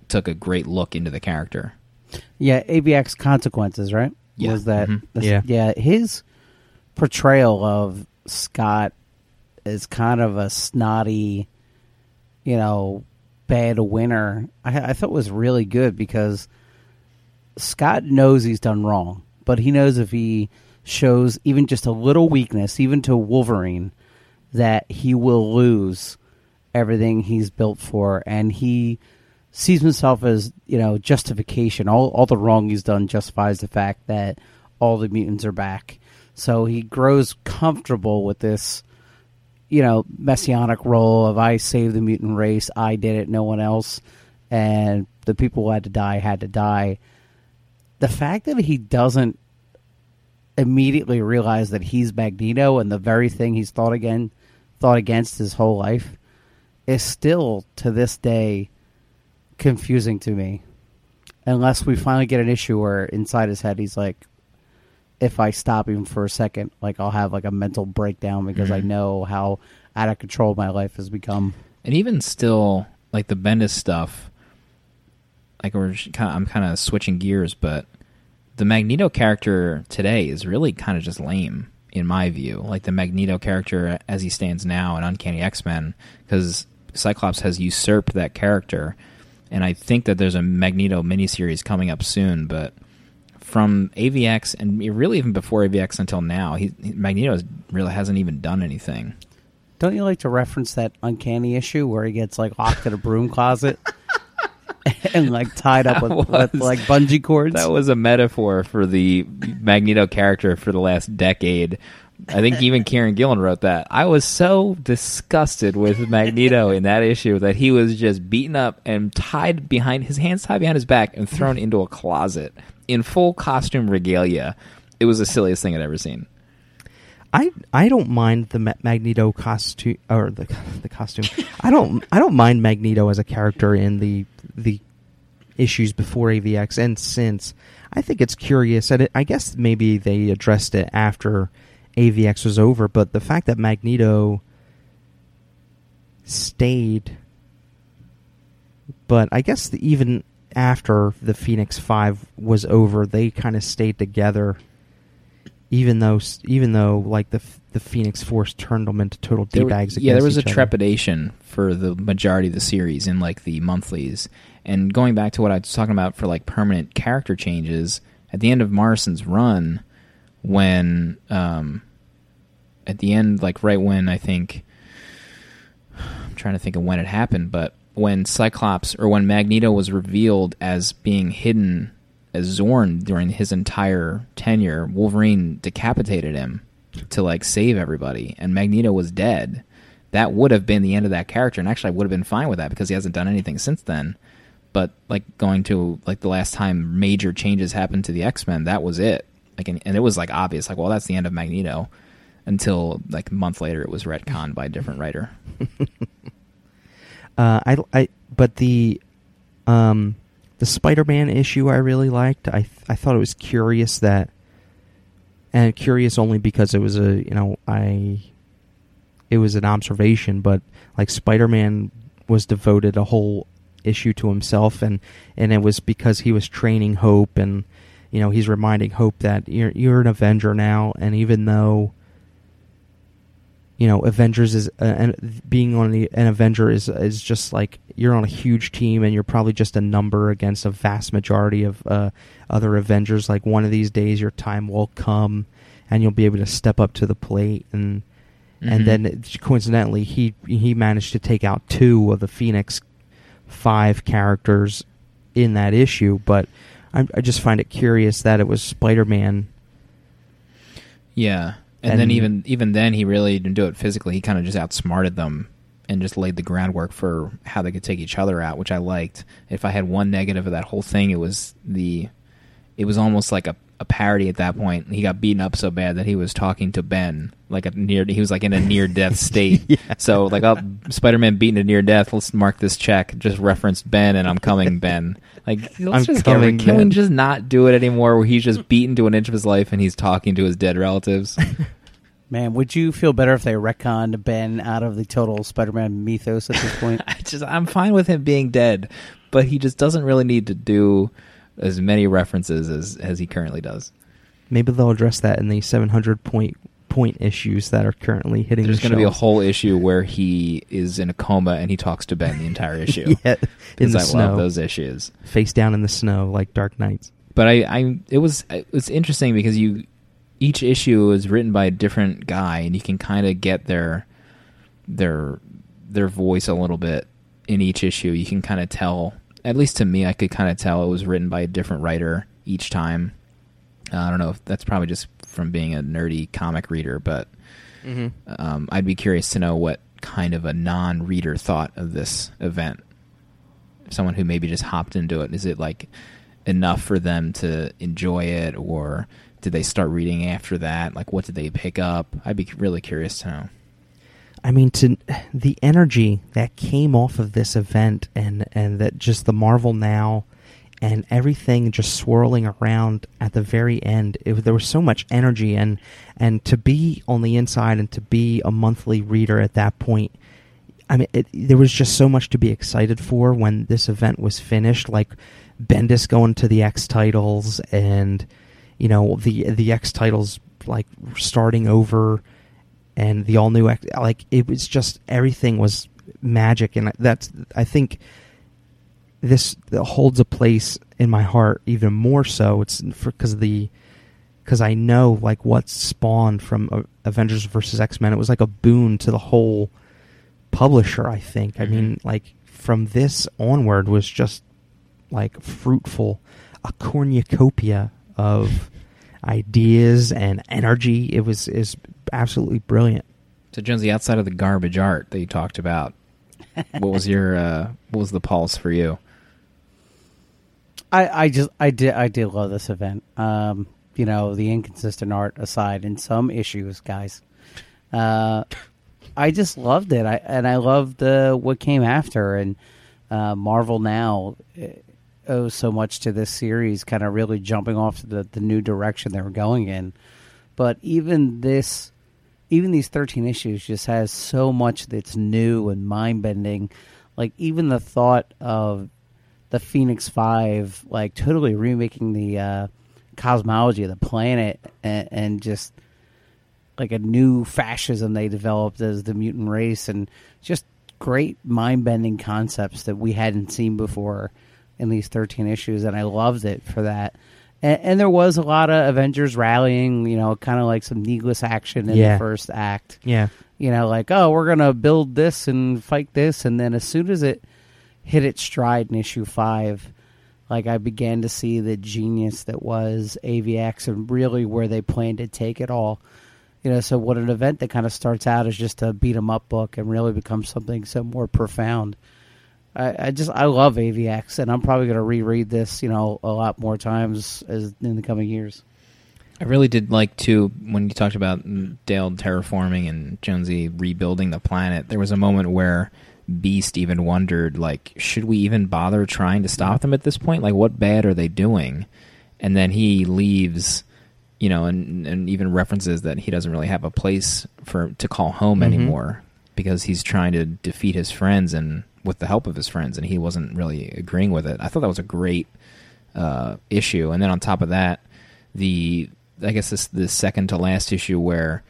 took a great look into the character. Yeah, AVX consequences, right? Yeah. Was that? Mhm. the- Yeah. yeah. His portrayal of Scott is kind of a snotty, you know, bad winner. I, I thought was really good because Scott knows he's done wrong, but he knows if he shows even just a little weakness, even to Wolverine, that he will lose everything he's built for, and he sees himself as you know justification. All all the wrong he's done justifies the fact that all the mutants are back. So he grows comfortable with this, you know, messianic role of I saved the mutant race, I did it, no one else, and the people who had to die had to die. The fact that he doesn't immediately realize that he's Magneto and the very thing he's thought again thought against his whole life is still to this day confusing to me. Unless we finally get an issue where inside his head he's like if I stop even for a second, like I'll have like a mental breakdown because I mm-hmm. know how out of control my life has become. And even still, like the Bendis stuff, like we're kind of, I'm kind of switching gears, but the Magneto character today is really kind of just lame in my view. Like the Magneto character as he stands now in Uncanny X Men, because Cyclops has usurped that character, and I think that there's a Magneto miniseries coming up soon, but. From AVX and really even before AVX until now, he, Magneto has, really hasn't even done anything. Don't you like to reference that uncanny issue where he gets like locked in a broom closet and like tied up with, That with like bungee cords? That was a metaphor for the Magneto character for the last decade. I think even Kieron Gillen wrote that. I was so disgusted with Magneto in that issue that he was just beaten up and tied behind his hands tied behind his back and thrown into a closet in full costume regalia. It was the silliest thing I'd ever seen. I I don't mind the Ma- Magneto costume or the the costume. I don't I don't mind Magneto as a character in the the issues before AVX and since. I think it's curious, and it, I guess maybe they addressed it after AVX was over. But the fact that Magneto stayed, but I guess the, even after the Phoenix Five was over, they kind of stayed together even though even though like the the Phoenix Force turned them into total d bags. yeah, there was a other. trepidation for the majority of the series in like the monthlies. And going back to what I was talking about for like permanent character changes, at the end of Morrison's run, when um, at the end, like right when I think I'm trying to think of when it happened, but when Cyclops or when Magneto was revealed as being hidden as Xorn during his entire tenure, Wolverine decapitated him to like save everybody, and Magneto was dead. That would have been the end of that character, and actually I would have been fine with that because he hasn't done anything since then. But like going to like the last time major changes happened to the X Men, that was it. Like, and, and it was like obvious, like, well, that's the end of Magneto. Until like a month later, it was retconned by a different writer. Uh, I, I, but the, um, the Spider-Man issue I really liked. I, I thought it was curious that, and curious only because it was a, you know, I, it was an observation, but like Spider-Man was devoted a whole issue to himself, and and it was because he was training Hope, and you know, he's reminding Hope that you're you're an Avenger now, and even though you know, Avengers is uh, and being on the, an Avenger is is just like you're on a huge team and you're probably just a number against a vast majority of uh, other Avengers. Like one of these days, your time will come, and you'll be able to step up to the plate. And Mhm. and then coincidentally, he he managed to take out two of the Phoenix five characters in that issue, but I, I just find it curious that it was Spider-Man. Yeah, and, then even even then, he really didn't do it physically. He kind of just outsmarted them and just laid the groundwork for how they could take each other out, which I liked. If I had one negative of that whole thing, it was the it was almost like a, a parody at that point. He got beaten up so bad that he was talking to Ben like a near. He was like in a near death state. Yeah. So like, oh, Spider Man beaten to near death. Let's mark this check. Just reference Ben, and I'm coming, Ben. Like, let's I'm just coming, get, can we just not do it anymore? Where he's just beaten to an inch of his life and he's talking to his dead relatives. Man, would you feel better if they retconned Ben out of the total Spider-Man mythos at this point? I just I'm fine with him being dead, but he just doesn't really need to do as many references as as he currently does. Maybe they'll address that in the 700 point point issues that are currently hitting. There's the going to be a whole issue where he is in a coma and he talks to Ben the entire issue. yeah, in the I snow, love those issues. face down in the snow like Dark Knights. But I, I it was it was interesting because you each issue is written by a different guy and you can kind of get their their their voice a little bit in each issue. You can kind of tell, at least to me, I could kind of tell it was written by a different writer each time. Uh, I don't know if that's probably just from being a nerdy comic reader, but um, I'd be curious to know what kind of a non-reader thought of this event. Someone who maybe just hopped into it. Is it like enough for them to enjoy it, or did they start reading after that? Like, what did they pick up? I'd be really curious to know. I mean, to the energy that came off of this event, and and that just the Marvel now, and everything just swirling around at the very end. It, there was so much energy, and and to be on the inside, and to be a monthly reader at that point. I mean, it, there was just so much to be excited for when this event was finished. Like Bendis going to the X titles, and you know the the X titles like starting over and the all new X- like it was just everything was magic. And that's I think this holds a place in my heart even more so. It's because the because I know like what spawned from uh, Avengers versus X Men it was like a boon to the whole publisher I think. I mean like from this onward was just like fruitful. A cornucopia of ideas and energy it was is absolutely brilliant So, Jonesy, outside of the garbage art that you talked about, what was your uh, what was the pulse for you? I, I just I did I did love this event. Um, you know, the inconsistent art aside, in some issues, guys, uh, I just loved it. I and I loved uh, what came after, and uh, Marvel now uh, owes so much to this series, kind of really jumping off the the new direction they were going in. But even this, even these thirteen issues, just has so much that's new and mind bending. Like even the thought of the Phoenix Five, like totally remaking the uh, cosmology of the planet and, and just like a new fascism they developed as the mutant race, and just great mind bending concepts that we hadn't seen before in these 13 issues, and I loved it for that. And, and there was a lot of Avengers rallying, you know, kind of like some needless action in Yeah. the first act yeah you know, like, oh, we're going to build this and fight this. And then as soon as it hit its stride in issue five, like I began to see the genius that was AVX and really where they planned to take it all. You know, so what an event that kind of starts out as just a beat 'em up book and really becomes something so more profound. I, I just I love AVX and I'm probably going to reread this, you know, a lot more times as in the coming years. I really did like too when you talked about Dale terraforming and Jonesy rebuilding the planet. There was a moment where Beast even wondered, like, should we even bother trying to stop them at this point? Like, what bad are they doing? And then he leaves, you know, and and even references that he doesn't really have a place for to call home mm-hmm. anymore because he's trying to defeat his friends and with the help of his friends, and he wasn't really agreeing with it. I thought that was a great uh, issue. And then on top of that, the I guess this the second to last issue where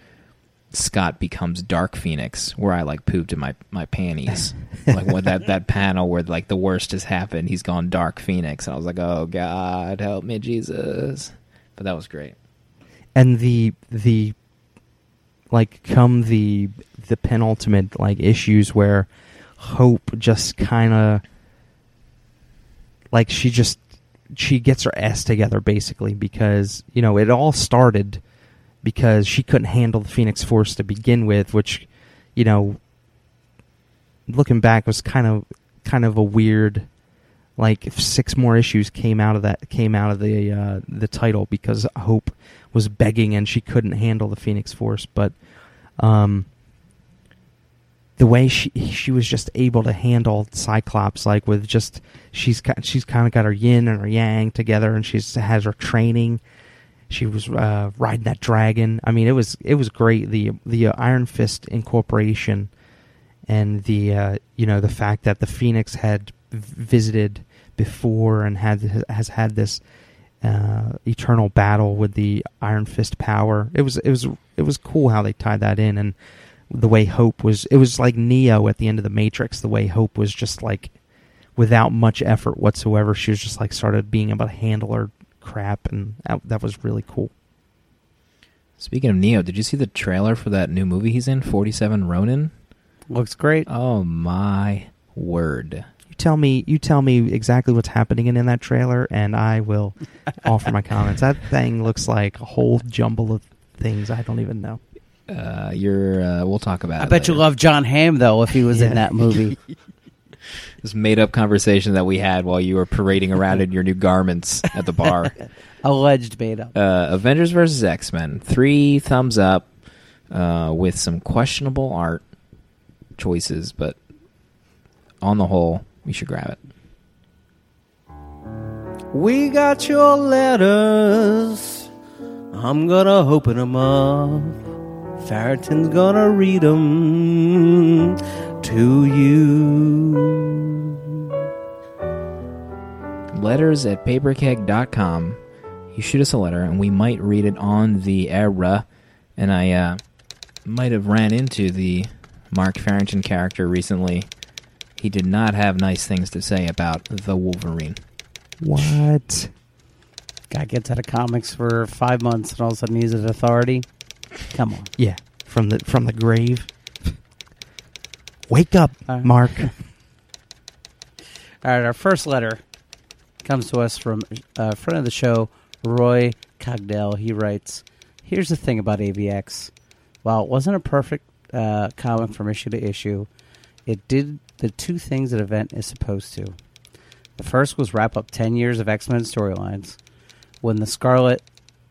Scott becomes Dark Phoenix, where I like pooped in my my panties. like what that that panel where like the worst has happened, he's gone Dark Phoenix, and I was like, oh God, help me, Jesus! But that was great. and the the like come the the penultimate like issues where hope just kind of like she just she gets her ass together basically because you know it all started because she couldn't handle the Phoenix Force to begin with, which you know looking back was kind of kind of a weird like six more issues came out of that came out of the uh, the title because Hope was begging and she couldn't handle the Phoenix Force, but um, the way she she was just able to handle Cyclops, like with just she's she's kind of got her yin and her yang together, and she's has her training. She was uh, riding that dragon. I mean, it was it was great. The the Iron Fist incorporation and the uh, you know the fact that the Phoenix had visited before and had has had this uh, eternal battle with the Iron Fist power. It was it was it was cool how they tied that in and the way Hope was. It was like Neo at the end of the Matrix. The way Hope was just like without much effort whatsoever. She was just like started being able to handle her crap, and that, that was really cool. Speaking of Neo, did you see the trailer for that new movie he's in, Forty Seven Ronin? Looks great. Oh my word! You tell me, you tell me exactly what's happening in, in that trailer, and I will offer my comments. That thing looks like a whole jumble of things I don't even know. Uh, you're. Uh, we'll talk about. I it bet you love John Hamm though if he was Yeah. in that movie. this made-up conversation that we had while you were parading around in your new garments at the bar. Alleged made up. uh, Avengers versus X Men. Three thumbs up uh, with some questionable art choices, but on the whole, we should grab it. We got your letters. I'm gonna open 'em up. Farrington's gonna read 'em to you. Letters at paperkeg.com. You shoot us a letter, and we might read it on the era. And I uh, might have ran into the Mark Farrington character recently. He did not have nice things to say about the Wolverine. What? Guy gets out of comics for five months and all of a sudden he's an authority. Come on. Yeah, from the from the grave. Wake up, Uh, Mark. All right, our first letter comes to us from a friend of the show, Roy Cogdell. He writes, "Here's the thing about AVX. While it wasn't a perfect uh, comic from issue to issue, it did the two things that event is supposed to. The first was wrap up ten years of X Men storylines. When the Scarlet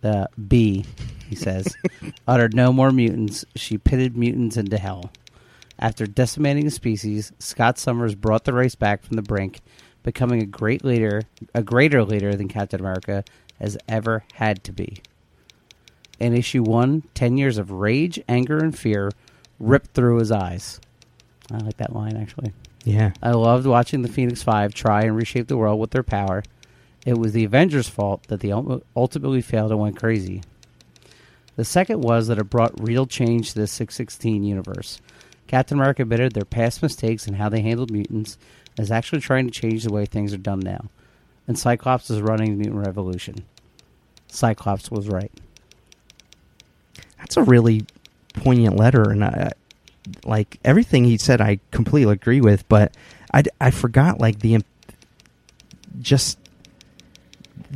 uh, Bee, he says, uttered no more mutants, she pitted mutants into hell." After decimating a species, Scott Summers brought the race back from the brink, becoming a great leader, a greater leader than Captain America has ever had to be. In issue one, 10 years of rage, anger, and fear ripped through his eyes. I like that line, actually. Yeah. I loved watching the Phoenix Five try and reshape the world with their power. It was the Avengers' fault that they ultimately failed and went crazy. The second was that it brought real change to the 616 universe. Captain America admitted their past mistakes and how they handled mutants is actually trying to change the way things are done now. And Cyclops is running the mutant revolution. Cyclops was right. That's a really poignant letter, and I, like everything he said, I completely agree with. But I, I forgot like the just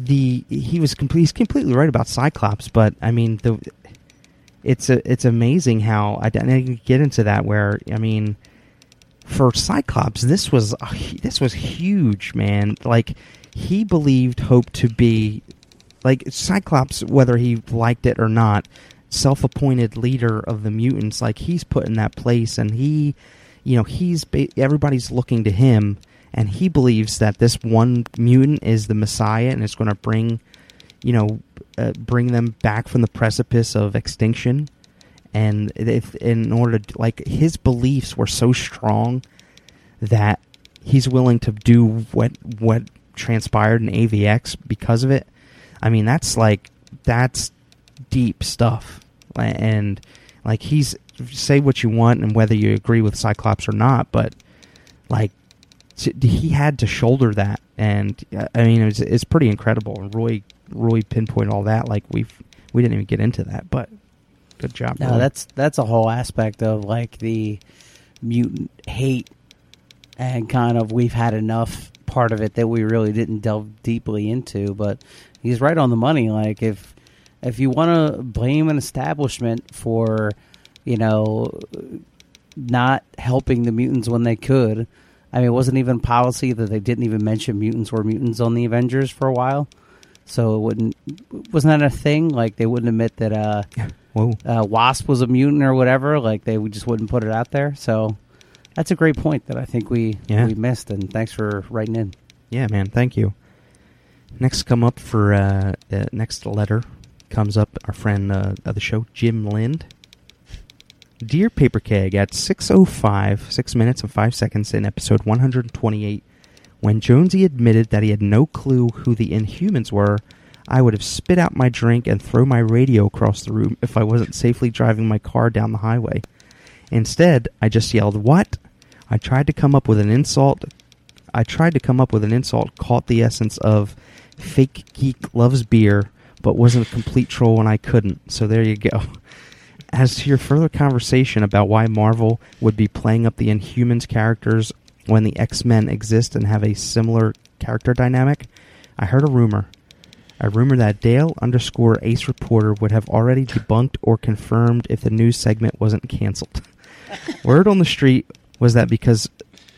the he was complete, he's completely right about Cyclops. But I mean the it's a it's amazing how I didn't get into that. Where I mean, for Cyclops, this was this was huge, man. Like he believed Hope to be like Cyclops, whether he liked it or not, self-appointed leader of the mutants. Like he's put in that place, and he, you know, he's everybody's looking to him, and he believes that this one mutant is the Messiah, and it's going to bring, you know, uh, bring them back from the precipice of extinction. And if in order to like his beliefs were so strong that he's willing to do what what transpired in AVX because of it. I mean, that's like that's deep stuff, and like he's say what you want and whether you agree with Cyclops or not, but like he had to shoulder that, and uh, I mean, it's it's pretty incredible. And Roy Roy pinpoint all that. Like we've we didn't even get into that, but good job. No, Roy. that's that's a whole aspect of like the mutant hate and kind of we've had enough part of it that we really didn't delve deeply into. But he's right on the money. Like if if you want to blame an establishment for, you know, not helping the mutants when they could. I mean, it wasn't even policy that they didn't even mention mutants were mutants on the Avengers for a while. So it wouldn't wasn't that a thing? Like they wouldn't admit that uh, uh, Wasp was a mutant or whatever. Like they just wouldn't put it out there. So that's a great point that I think we Yeah. we missed. And thanks for writing in. Yeah, man. Thank you. Next, come up for uh, uh, next letter comes up our friend uh, of the show, Jim Lind. Dear Paper Keg, at 6.05, 6 minutes and 5 seconds in episode 128, when Jonesy admitted that he had no clue who the Inhumans were, I would have spit out my drink and thrown my radio across the room if I wasn't safely driving my car down the highway. Instead, I just yelled, What? I tried to come up with an insult. I tried to come up with an insult, caught the essence of fake geek loves beer, but wasn't a complete troll when I couldn't. So there you go. As to your further conversation about why Marvel would be playing up the Inhumans characters when the X Men exist and have a similar character dynamic, I heard a rumor. A rumor that Dale underscore Ace Reporter would have already debunked or confirmed if the news segment wasn't canceled. Word on the street was that because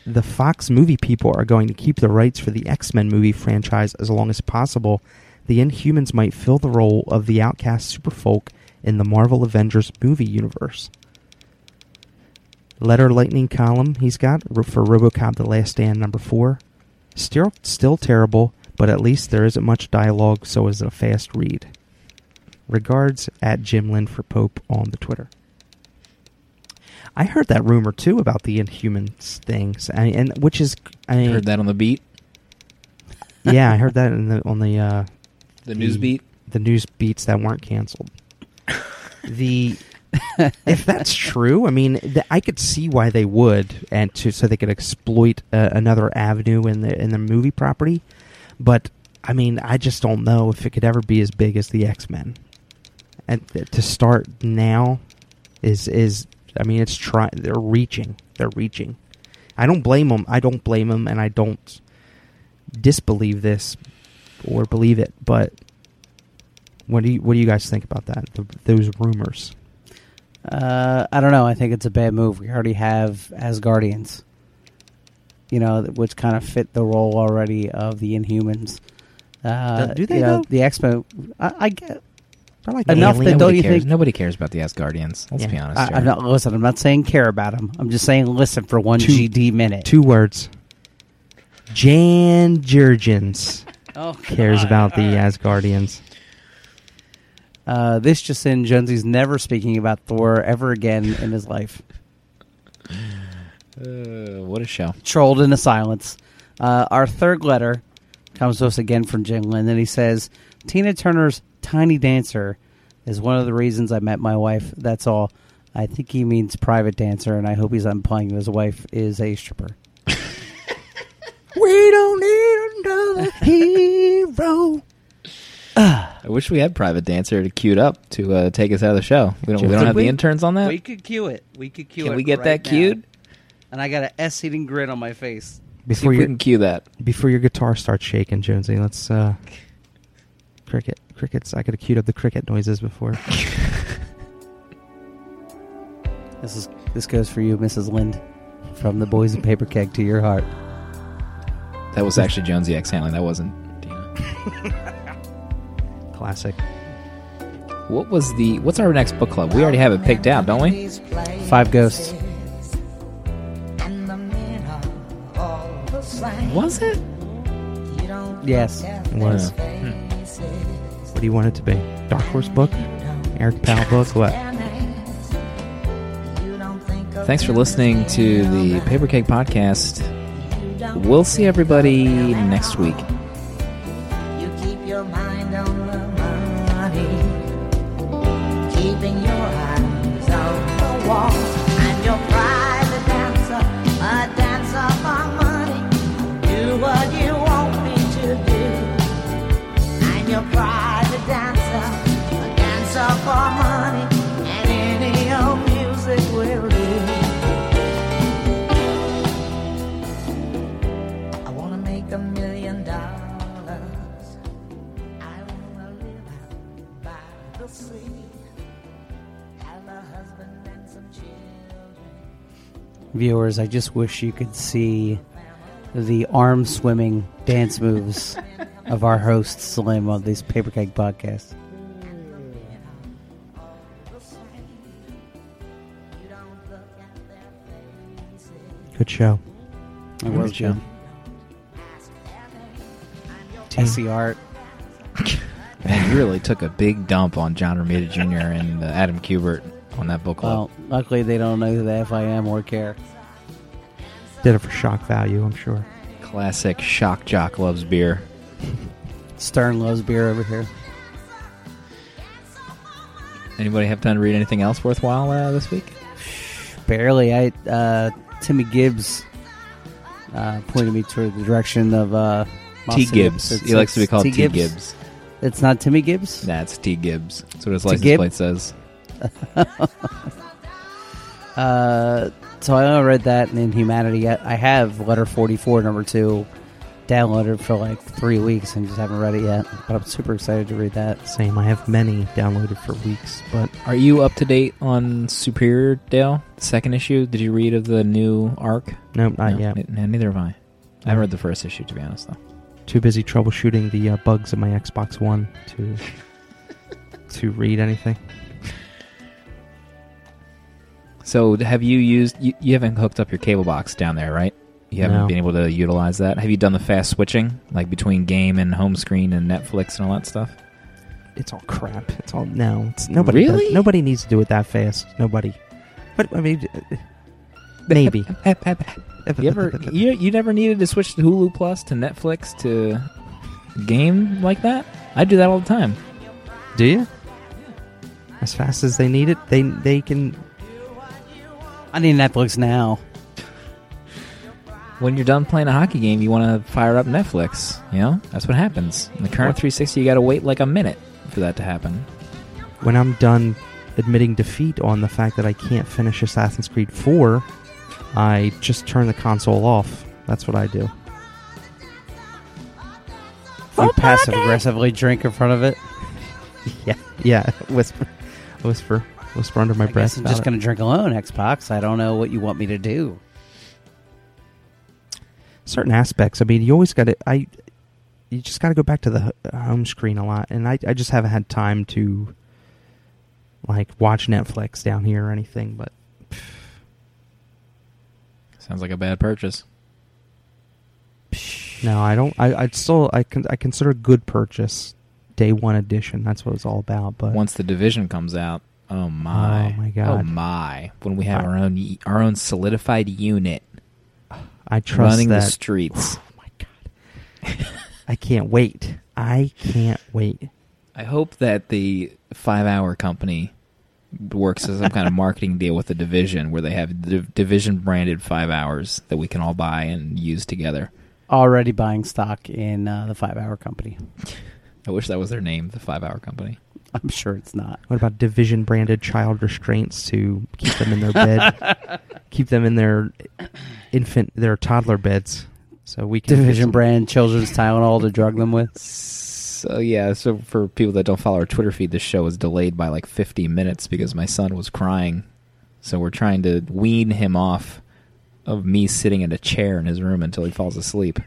the Fox movie people are going to keep the rights for the X Men movie franchise as long as possible, the Inhumans might fill the role of the outcast superfolk in the Marvel Avengers movie universe. Letter lightning column he's got for Robocop The Last Stand number 4. Still, still terrible, but at least there isn't much dialogue, so is it a fast read. Regards at Jim Lynn for Pope on the Twitter. I heard that rumor too about the Inhumans things, I and which is I mean, Heard that on the beat, yeah, I heard that in the, on the uh, the news beat. the news beats that weren't canceled. The if that's true, I mean, I could see why they would, and to so they could exploit uh, another avenue in the in the movie property. But I mean, I just don't know if it could ever be as big as the X Men. And th- to start now is is I mean, it's trying. they're reaching, they're reaching. I don't blame them. I don't blame them, and I don't disbelieve this or believe it. But what do you what do you guys think about that? th those rumors. Uh, I don't know. I think it's a bad move. We already have Asgardians, you know, which kind of fit the role already of the Inhumans. Uh, Do- do they, you know, though? The X Men. I, I get. I like Enough alien. that don't Nobody you cares. think- Nobody cares about the Asgardians. Let's Yeah. be honest. I, here. I'm not listen. I'm not saying care about them. I'm just saying listen for one Two- GD minute. two words. Jan Jurgens Oh, cares God. about the All right. Asgardians. Uh, this just in: Jonesy's never speaking about Thor ever again in his life. Uh, what a show. trolled into silence. Uh, our third letter comes to us again from Jim Lynn, and he says, Tina Turner's Tiny Dancer is one of the reasons I met my wife. That's all. I think he means private dancer, and I hope he's implying that his wife is a stripper. We don't need another hero. I wish we had private dancer to queued up to uh, take us out of the show. We don't. We don't Could have we? the interns on that. We could cue it. We could cue it. Can it. we get right that now. queued? And I got an S eating grin on my face. Before you can cue that. before your guitar starts shaking, Jonesy, let's uh cricket crickets. I could have queued up the cricket noises before. This is this goes for you, Mrs. Lind, from the boys in paper keg to your heart. That was actually Jonesy exhaling. That wasn't Dina. Classic. What was the? What's our next book club? We already have it picked out, don't we? Five ghosts. And the men are all the same. Was it? Yes. at Was. faces. What do you want it to be? Dark Horse book? Eric Powell book? What? Their names. You don't think of Thanks for listening to the Paper Keg Podcast. We'll see everybody next week. Viewers, I just wish you could see the arm swimming dance moves of our host Slim on this Paper Keg podcast. Good show. It was good. Tessie art. Man, you really took a big dump on John Romita Jr. and uh, Adam Kubert on that book club. Well, luckily they don't know who the F I am or care. Did it for shock value, I'm sure. Classic shock jock loves beer. Stern loves beer over here. Anybody have time to read anything else worthwhile uh, this week? Barely. I uh, Timmy Gibbs uh, pointed me toward the direction of uh, T. Gibbs. It's- He likes to be called T. Gibbs. It's not Timmy Gibbs. That's T. Gibbs. That's what his T. license Gibb? plate says. Uh, so I only read that Inhumanity. Yet I have Letter Forty Four, number two, downloaded for like three weeks and just haven't read it yet. But I'm super excited to read that. Same. I have many downloaded for weeks, but Are you up to date on Superior Dale? The second issue? Did you read of the new arc? nope, not No, yet. n- n- neither have I. I haven't read the first issue, to be honest, though. Too busy troubleshooting the uh, bugs in my Xbox One to to read anything. So, have you used? You, you haven't hooked up your cable box down there, right? You haven't No. been able to utilize that. Have you done the fast switching, like between game and home screen and Netflix and all that stuff? It's all crap. It's all no. It's nobody. does- Really? nobody needs to do it that fast. Nobody. But I mean, uh, maybe. You ever? You, you never needed to switch to Hulu Plus to Netflix to game like that? I do that all the time. Do you? As fast as they need it, they they can. I need Netflix now. When you're done playing a hockey game, you want to fire up Netflix. You know, that's what happens. In the current What? 360, you got to wait like a minute for that to happen. When I'm done admitting defeat on the fact that I can't finish Assassin's Creed 4, I just turn the console off. That's what I do. You passive aggressively drink in front of it. Yeah, yeah. Whisper, whisper, whisper under my I breath. guess I'm just going to drink alone. Xbox. I don't know what you want me to do. certain aspects. I mean, you always got to. I. You just got to go back to the home screen a lot, and I. I just haven't had time to. Like watch Netflix down here or anything, but Sounds like a bad purchase. no, I don't. I. I still. I can. I consider a good purchase. Day one edition. That's what it's all about. But Once the division comes out, oh my, Oh, my God. oh my! When we have I- our own our own solidified unit I trust running that. the streets. Oh my god! I can't wait. I can't wait. I hope that the five hour company works as some kind of marketing deal with the division where they have the division branded five hours that we can all buy and use together. Already buying stock in uh, the Five Hour Company. I wish that was their name, the five hour company. I'm sure it's not. What about division branded child restraints to keep them in their bed, keep them in their infant, their toddler beds, so we can division some- brand children's Tylenol to drug them with. So yeah, so for people that don't follow our Twitter feed, this show was delayed by like 50 minutes because my son was crying. So we're trying to wean him off of me sitting in a chair in his room until he falls asleep.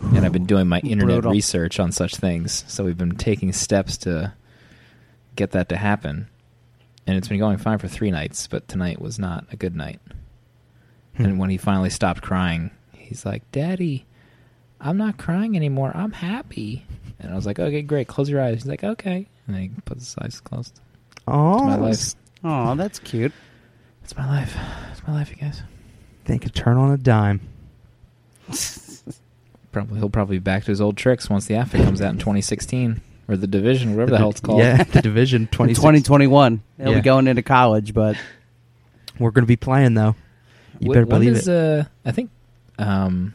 And I've been doing my internet Brutal. research on such things. So we've been taking steps to get that to happen. And it's been going fine for three nights, but tonight was not a good night. Hmm. And when he finally stopped crying, he's like, Daddy, I'm not crying anymore. I'm happy. And I was like, okay, great. Close your eyes. He's like, okay. And then he puts his eyes closed. Oh, my life. s- Oh, that's cute. It's my life. It's my life, you guys. They could turn on a dime. Probably he'll probably be back to his old tricks once the AFA comes out in 2016 or the division, whatever the hell it's called. Yeah, the division In 20. 2021. He'll Yeah. be going into college, but We're going to be playing though. You Wh- better when believe is, it. Uh, I think. Um,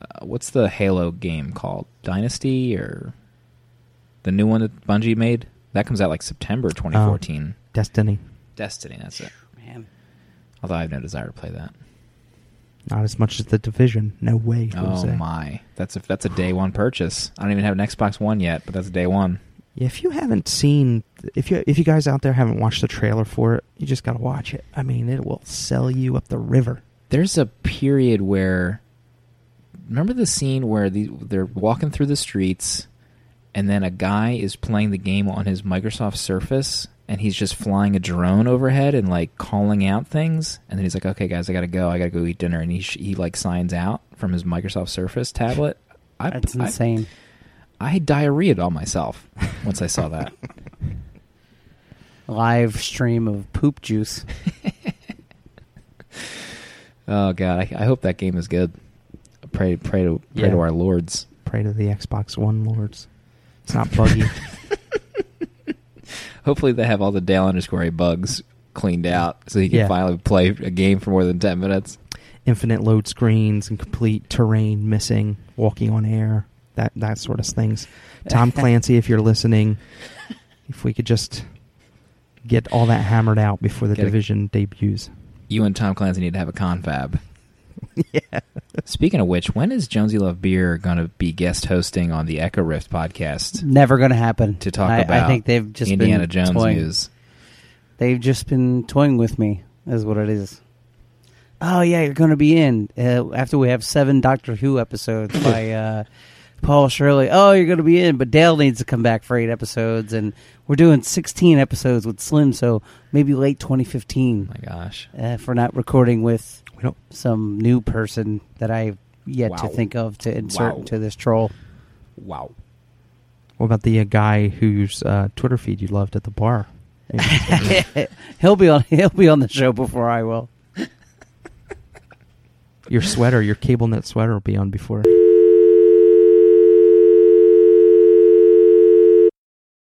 uh, what's the Halo game called? Dynasty or the new one that Bungie made? That comes out like September 2014. Destiny. Destiny. That's it. man, Although I have no desire to play that. Not as much as the division. No way. Oh my, that's a that's a day one purchase. I don't even have an Xbox One yet, but that's a day one. If you haven't seen, if you if you guys out there haven't watched the trailer for it, you just gotta watch it. I mean, it will sell you up the river. There's a period where remember the scene where the, they're walking through the streets and then a guy is playing the game on his Microsoft Surface and he's just flying a drone overhead and like calling out things and then he's like okay guys I got to go I got to go eat dinner and he sh- he like signs out from his Microsoft Surface tablet I, That's I- insane. I, diarrheaed on myself once I saw that Live stream of poop juice. oh god I, I hope that game is good pray pray to pray Yeah. to our lords Pray to the Xbox One lords. It's not buggy. Hopefully, they have all the Dale underscore A bugs cleaned out, so he can Yeah. finally play a game for more than ten minutes. Infinite load screens and complete terrain missing, walking on air, that that sort of things. Tom Clancy, if you're listening, if we could just get all that hammered out before the Get a- division debuts. You and Tom Clancy need to have a confab. yeah. Speaking of which, when is Jonesy Love Beer going to be guest hosting on the Echo Rift podcast Never going to happen. to talk I, about I think they've just Indiana been Jones toying. news? They've just been toying with me, is what it is. Oh yeah, you're going to be in uh, after we have seven Doctor Who episodes by uh, Paul Shirley. Oh, you're going to be in, but Dale needs to come back for eight episodes, and we're doing 16 episodes with Slim, so maybe late 2015 my gosh. uh, if we're not recording with some new person that I've yet to think of to insert Wow. into this troll. Wow. What about the uh, guy whose uh, Twitter feed you loved at the bar? he'll be on. He'll be on the show before I will. your sweater, your cable knit sweater will be on before.